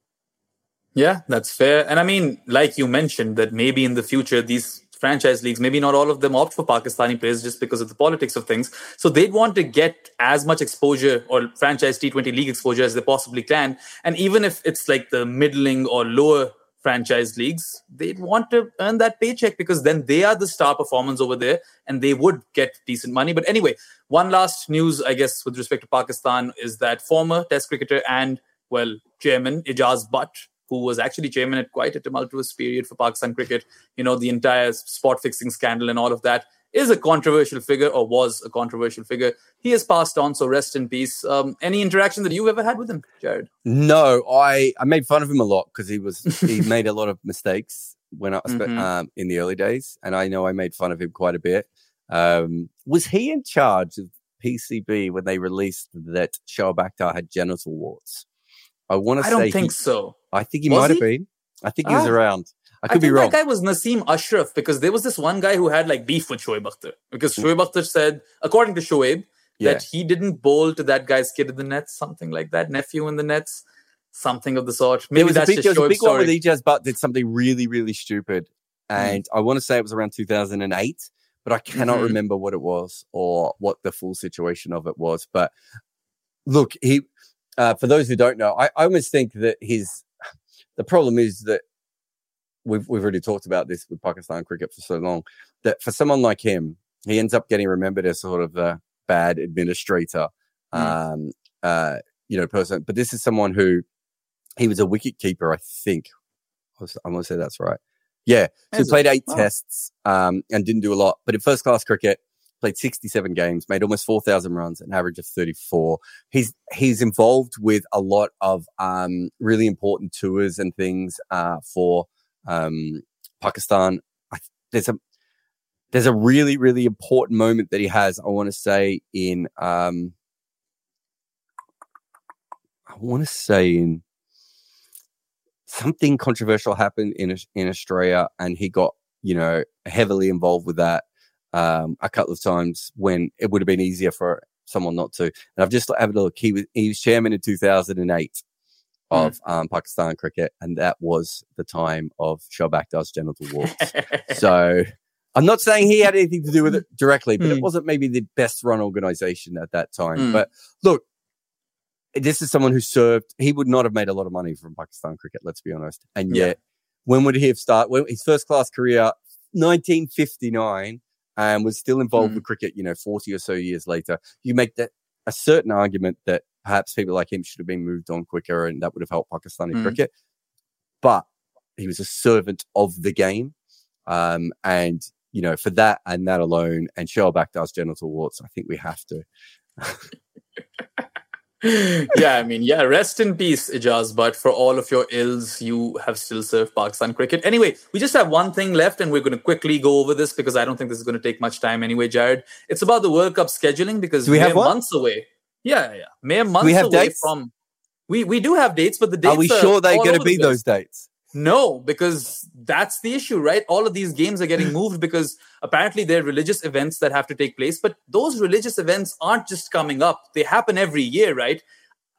Yeah, that's fair. And I mean, like you mentioned, that maybe in the future, these franchise leagues, maybe not all of them opt for Pakistani players just because of the politics of things. So they'd want to get as much exposure or franchise T20 league exposure as they possibly can. And even if it's like the middling or lower franchise leagues, they'd want to earn that paycheck because then they are the star performers over there and they would get decent money. But anyway, one last news, I guess, with respect to Pakistan is that former Test cricketer and, well, chairman Ijaz Butt, who was actually chairman at quite a tumultuous period for Pakistan cricket, you know, the entire spot fixing scandal and all of that, is a controversial figure or was a controversial figure. He has passed on, so rest in peace. Um, any interaction that you've ever had with him, Jarrod? No, I, I made fun of him a lot because he was he made a lot of mistakes when I Mhm. um, in the early days, and I know I made fun of him quite a bit. Um, was he in charge of PCB when they released that Shoaib Akhtar had genital warts? I want to say I don't think he- so. I think he Was might have been. I think he was Ah. around. I could I be wrong. That guy was Nasim Ashraf because there was this one guy who had like beef with Shoaib Akhtar because mm. Shoaib Akhtar said, according to Shoaib, yeah. that he didn't bowl to that guy's kid in the nets, something like that, nephew in the nets, something of the sort. Maybe that's big, just Shoaib's a big story. one with Ijaz Butt did something really, really stupid, mm. and mm. I want to say it was around 2008, but I cannot mm-hmm. remember what it was or what the full situation of it was. But look, he. Uh, for those who don't know, I, I almost think that his the problem is that we've we've already talked about this with Pakistan cricket for so long that for someone like him, he ends up getting remembered as sort of the bad administrator, mm. um, uh, you know, person. But this is someone who he was a wicket keeper, I think. I'm going to say that's right. Yeah, so he played eight tests um, and didn't do a lot, but in first class cricket, played 67 games, made almost 4,000 runs, an average of 34. He's he's involved with a lot of um, really important tours and things uh, for um, Pakistan. I, there's a there's a really really important moment that he has. I want to say in um, I want to say in something controversial happened in in Australia, and he got you know heavily involved with that um, a couple of times when it would have been easier for someone not to. And I've just had a look. He was he was chairman in 2008 of mm. um, Pakistan cricket, and that was the time of Shoaib Akhtar's genital warts. so I'm not saying he had anything to do with it directly, but mm. it wasn't maybe the best run organization at that time. Mm. But look, this is someone who served. He would not have made a lot of money from Pakistan cricket. Let's be honest. And yet, yeah. when would he have started? When his first class career, 1959, and was still involved mm. with cricket. You know, 40 or so years later, you make that a certain argument that perhaps people like him should have been moved on quicker and that would have helped Pakistani mm. cricket. But he was a servant of the game. Um, and, you know, for that and that alone, and Shoaib Akhtar's genital warts, I think we have to. yeah, I mean, yeah, rest in peace, Ijaz. But for all of your ills, you have still served Pakistan cricket. Anyway, we just have one thing left, and we're going to quickly go over this because I don't think this is going to take much time anyway, Jarrod. It's about the World Cup scheduling because Do we have one? months away. Yeah, yeah, mere months we have away dates? from. We we do have dates, but the dates are we sure they're going to be those dates? No, because that's the issue, right? All of these games are getting moved because apparently they're religious events that have to take place. But those religious events aren't just coming up, they happen every year, right?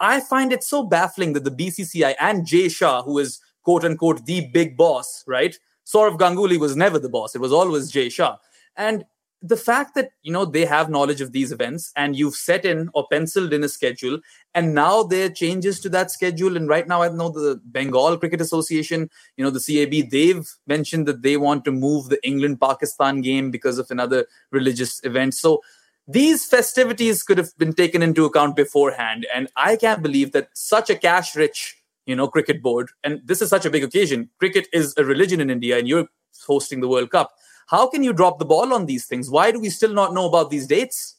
I find it so baffling that the BCCI and Jay Shah, who is quote unquote the big boss, right? Sourav Ganguly was never the boss, it was always Jay Shah. And the fact that you know they have knowledge of these events and you've set in or penciled in a schedule and now there are changes to that schedule. And right now i know the bengal cricket association you know the cab they've mentioned that they want to move the england pakistan game because of another religious event. So these festivities could have been taken into account beforehand. And i can't believe that such a cash rich you know cricket board and this is such a big occasion. Cricket is a religion in india and you're hosting the world cup how can you drop the ball on these things? Why do we still not know about these dates?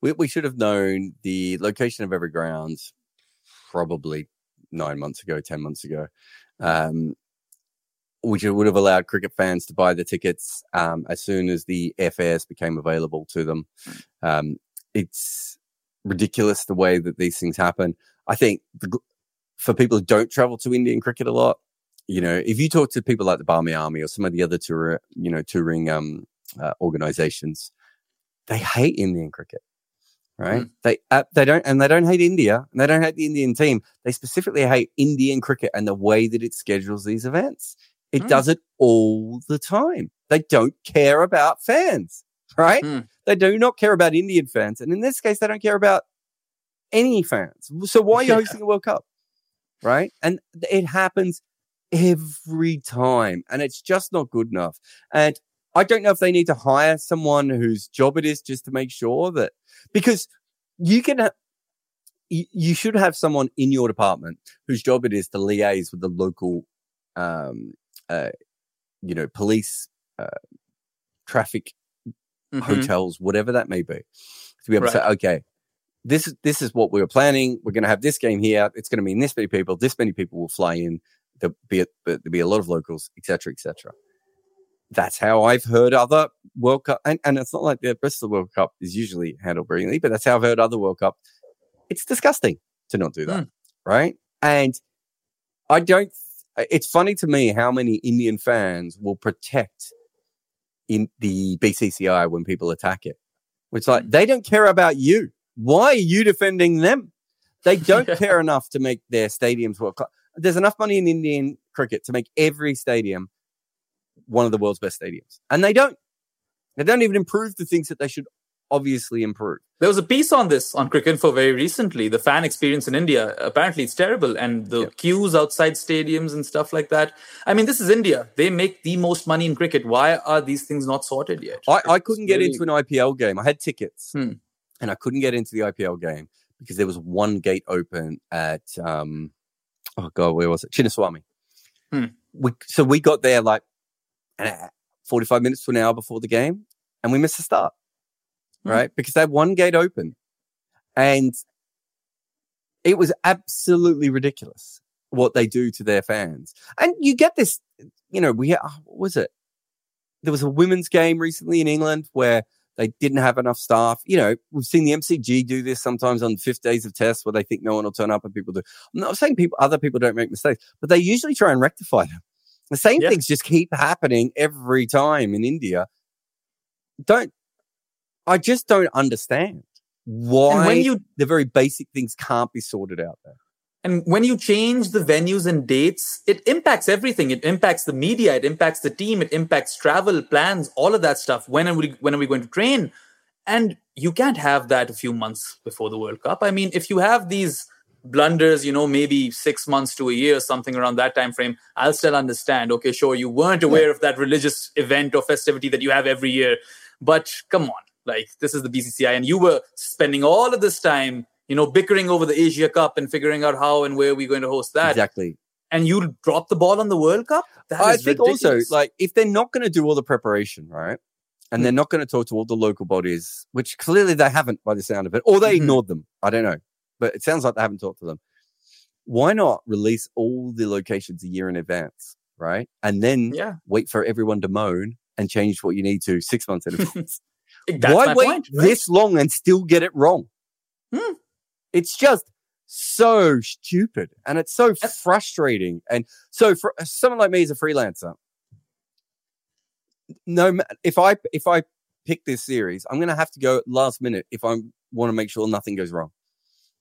We, we should have known the location of every ground probably nine months ago, 10 months ago, um, which would have allowed cricket fans to buy the tickets um, as soon as the airfares became available to them. Um, it's ridiculous the way that these things happen. I think the, for people who don't travel to Indian cricket a lot, you know, if you talk to people like the Barmy Army or some of the other tour, you know, touring um, uh, organizations, they hate Indian cricket, right? Mm. They uh, they don't, and they don't hate India, and they don't hate the Indian team. They specifically hate Indian cricket and the way that it schedules these events. It mm. does it all the time. They don't care about fans, right? Mm. They do not care about Indian fans, and in this case, they don't care about any fans. So why are you hosting a World Cup? Right? And it happens every time. And it's just not good enough. And I don't know if they need to hire someone whose job it is just to make sure that, because you can, ha- you, should have someone in your department whose job it is to liaise with the local, um, uh, you know, police, uh, traffic, mm-hmm. hotels, whatever that may be, to be able right. to say, okay, this is this is what we were planning. We're going to have this game here. It's going to mean this many people. This many people will fly in there'll be a, there'll be a lot of locals, etc., etc. That's how I've heard other World Cup, and, and it's not like the Bristol World Cup is usually handled brilliantly, but that's how I've heard other World Cup. It's disgusting to not do that, mm. right? And I don't, it's funny to me how many Indian fans will protect in the BCCI when people attack it. It's like Mm. they don't care about you. Why are you defending them? They don't care enough to make their stadiums world class. There's enough money in Indian cricket to make every stadium one of the world's best stadiums, and they don't. They don't even improve the things that they should obviously improve. There was a piece on this on Cricket Cricinfo very recently. The fan experience in India, apparently it's terrible. And the queues outside stadiums and stuff like that. I mean, this is India. They make the most money in cricket. Why are these things not sorted yet? I, I couldn't get really- into an IPL game. I had tickets, Hmm. and I couldn't get into the IPL game because there was one gate open at um, oh god, where was it? Chinnaswamy. Hmm. We so we got there like forty five minutes to an hour before the game, and we missed the start, Hmm. right? Because they had one gate open, and it was absolutely ridiculous what they do to their fans. And you get this, you know, we uh, what was it? There was a women's game recently in England where they didn't have enough staff. You know, we've seen the MCG do this sometimes on fifth days of tests where they think no one will turn up and people do. I'm not saying people, other people don't make mistakes, but they usually try and rectify them. The same Yeah. things just keep happening every time in India. Don't, I just don't understand why And when you the very basic things can't be sorted out there. And when you change the venues and dates, it impacts everything. It impacts the media, it impacts the team, it impacts travel plans, all of that stuff. When are we when are we going to train? And you can't have that a few months before the World Cup. I mean, if you have these blunders, you know, maybe six months to a year, something around that time frame, I'll still understand. Okay, sure, you weren't aware of that religious event or festivity that you have every year. But come on, like this is the BCCI, and you were spending all of this time you know, bickering over the Asia Cup and figuring out how and where we're going to host that. Exactly. And you drop the ball on the World Cup? That I is think ridiculous. also, like, if they're not going to do all the preparation, right? And they're not going to talk to all the local bodies, which clearly they haven't by the sound of it, or they Mhm. ignored them. I don't know. But it sounds like they haven't talked to them. Why not release all the locations a year in advance, right? And then yeah, wait for everyone to moan and change what you need to six months in advance. Why wait point. right? this long and still get it wrong? Hmm. It's just so stupid and it's so frustrating. And so for someone like me as a freelancer, no, if I if I pick this series, I'm going to have to go last minute if I want to make sure nothing goes wrong.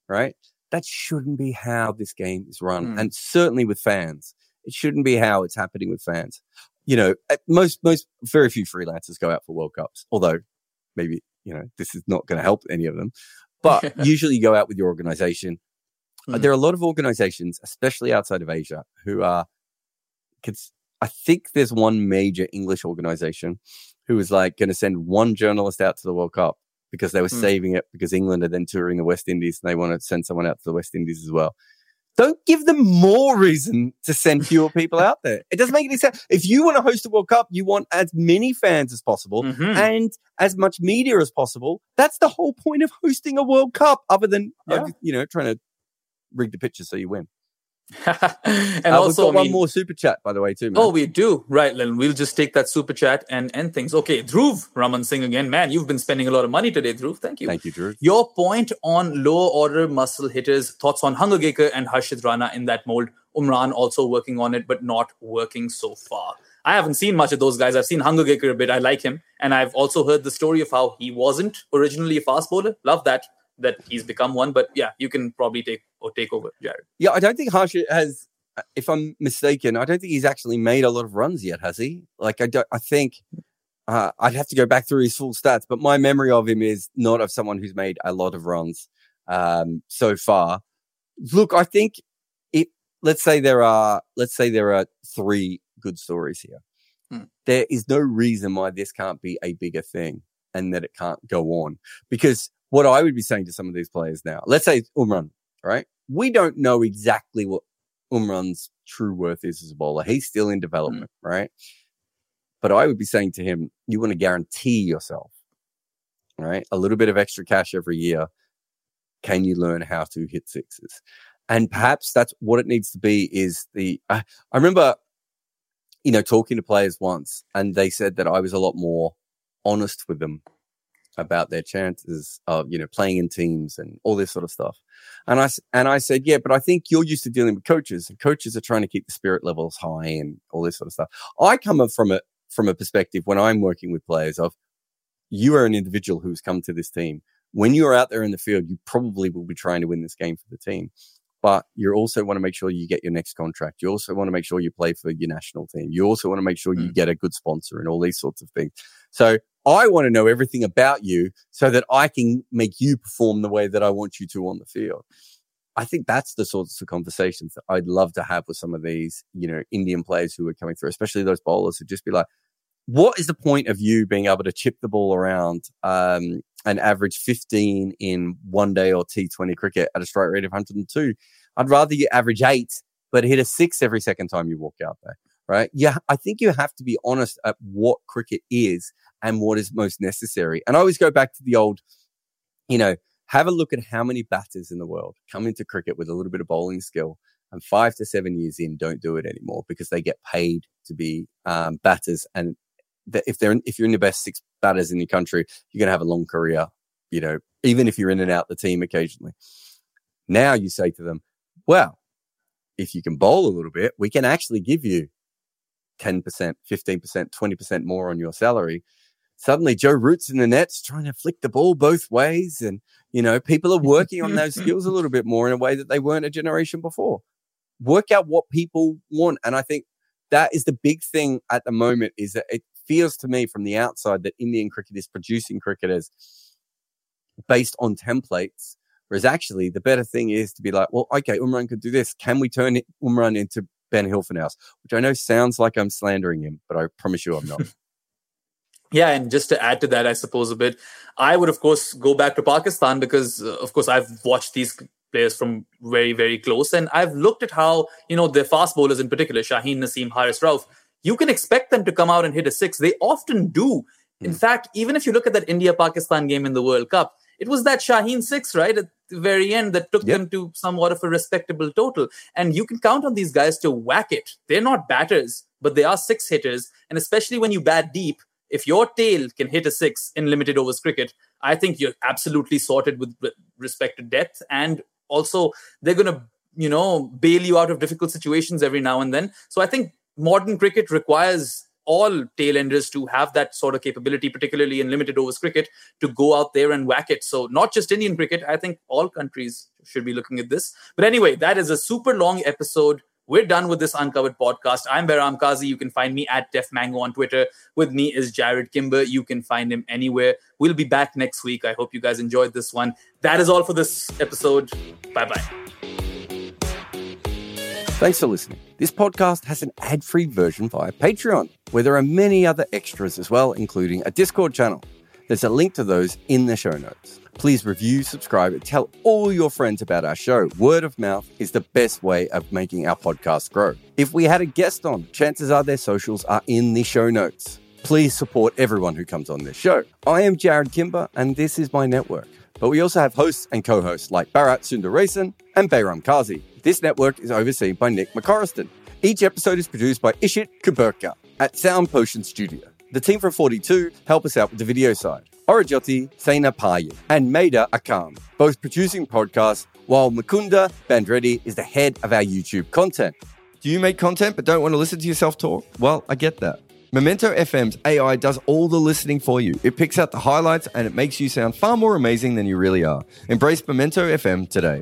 Right? That shouldn't be how this game is run, Hmm. and certainly with fans, it shouldn't be how it's happening with fans. You know, most most very few freelancers go out for World Cups, although maybe you know this is not going to help any of them. But usually, you go out with your organization. Hmm. There are a lot of organizations, especially outside of Asia, who are. I think there's one major English organization who was like going to send one journalist out to the World Cup because they were Hmm. saving it because England are then touring the West Indies and they want to send someone out to the West Indies as well. Don't give them more reason to send fewer people out there. It doesn't make any sense. If you want to host a World Cup, you want as many fans as possible Mhm. and as much media as possible. That's the whole point of hosting a World Cup, other than Yeah. you know trying to rig the pitches so you win. and Uh, also, we've got I one more super chat, by the way, too. Man. Oh, we do. Right, Len. We'll just take that super chat and end things. Okay, Dhruv Raman Singh again. Man, you've been spending a lot of money today, Dhruv. Thank you. thank you, Drew. Your point on lower order muscle hitters, thoughts on Hangargekar and Harshit Rana in that mold. Umran also working on it, but not working so far. I haven't seen much of those guys. I've seen Hangargekar a bit. I like him. And I've also heard the story of how he wasn't originally a fast bowler. Love that, that he's become one. But yeah, you can probably take or take over, Jarrod. Yeah, I don't think Harsh has. If I'm mistaken, I don't think he's actually made a lot of runs yet, has he? Like, I don't. I think uh, I'd have to go back through his full stats, but my memory of him is not of someone who's made a lot of runs um, so far. Look, I think it. Let's say there are. Let's say there are three good stories here. Hmm. There is no reason why this can't be a bigger thing and that it can't go on. Because what I would be saying to some of these players now, let's say Umran, right? We don't know exactly what Umran's true worth is as a bowler. He's still in mm. development, right? But I would be saying to him, you want to guarantee yourself, right? A little bit of extra cash every year. Can you learn how to hit sixes? And perhaps that's what it needs to be is the, I, I remember, you know, talking to players once and they said that I was a lot more honest with them about their chances of you know playing in teams and all this sort of stuff. And I and I said, yeah, but I think you're used to dealing with coaches, and coaches are trying to keep the spirit levels high and all this sort of stuff. I come from a from a perspective when I'm working with players of you are an individual who's come to this team. When you're out there in the field, you probably will be trying to win this game for the team but you also want to make sure you get your next contract. You also want to make sure you play for your national team. You also want to make sure you mm. get a good sponsor and all these sorts of things. So I want to know everything about you so that I can make you perform the way that I want you to on the field. I think that's the sorts of conversations that I'd love to have with some of these, you know, Indian players who are coming through, especially those bowlers who just be like, what is the point of you being able to chip the ball around um, and average 15 in one day or T20 cricket at a strike rate of 102? I'd rather you average eight, but hit a six every second time you walk out there, right? Yeah, I think you have to be honest at what cricket is and what is most necessary. And I always go back to the old, you know, have a look at how many batters in the world come into cricket with a little bit of bowling skill and five to seven years in don't do it anymore because they get paid to be um, batters and if they're if you're in the best six batters in your country, you're going to have a long career. You know, even if you're in and out the team occasionally. Now you say to them, "Well, if you can bowl a little bit, we can actually give you 10%, 15%, 20% more on your salary." Suddenly, Joe Root's in the nets trying to flick the ball both ways, and you know people are working on those skills a little bit more in a way that they weren't a generation before. Work out what people want, and I think that is the big thing at the moment is that it feels to me from the outside that Indian cricket is producing cricketers based on templates. Whereas actually the better thing is to be like, well, okay, Umran could do this. Can we turn Umran into Ben Hilfenhaus? Which I know sounds like I'm slandering him, but I promise you I'm not. Yeah, and just to add to that, I suppose a bit, I would of course go back to Pakistan because, uh, of course, I've watched these players from very, very close, and I've looked at how you know their fast bowlers in particular, Shaheen Naseem, Haris Rauf, you can expect them to come out and hit a six. They often do. In hmm. fact, even if you look at that India Pakistan game in the World Cup, it was that Shaheen six, right, at the very end that took yep. them to somewhat of a respectable total. And you can count on these guys to whack it. They're not batters, but they are six hitters. And especially when you bat deep, if your tail can hit a six in limited overs cricket, I think you're absolutely sorted with respect to depth. And also, they're going to, you know, bail you out of difficult situations every now and then. So I think modern cricket requires all tailenders to have that sort of capability, particularly in limited overs cricket, to go out there and whack it. So, not just Indian cricket, I think all countries should be looking at this. But anyway, that is a super long episode. We're done with this Uncovered podcast. I'm Behram Qazi. You can find me at Def Mango on Twitter. With me is Jarrod Kimber. You can find him anywhere. We'll be back next week. I hope you guys enjoyed this one. That is all for this episode. Bye bye. Thanks for listening. This podcast has an ad free version via Patreon, where there are many other extras as well, including a Discord channel. There's a link to those in the show notes. Please review, subscribe, and tell all your friends about our show. Word of mouth is the best way of making our podcast grow. If we had a guest on, chances are their socials are in the show notes. Please support everyone who comes on this show. I am Jarrod Kimber, and this is my network. But we also have hosts and co hosts like Bharat Sundaresan and Behram Qazi. This network is overseen by Nick McCorriston. Each episode is produced by Ishit Kuberkar at Sound Potion Studio. The team from 42 help us out with the video side. Aurojyoti Senapati and Maida Akam, both producing podcasts, while Mukunda Bandreddi is the head of our YouTube content. Do you make content but don't want to listen to yourself talk? Well, I get that. Memento FM's AI does all the listening for you. It picks out the highlights and it makes you sound far more amazing than you really are. Embrace Memento FM today.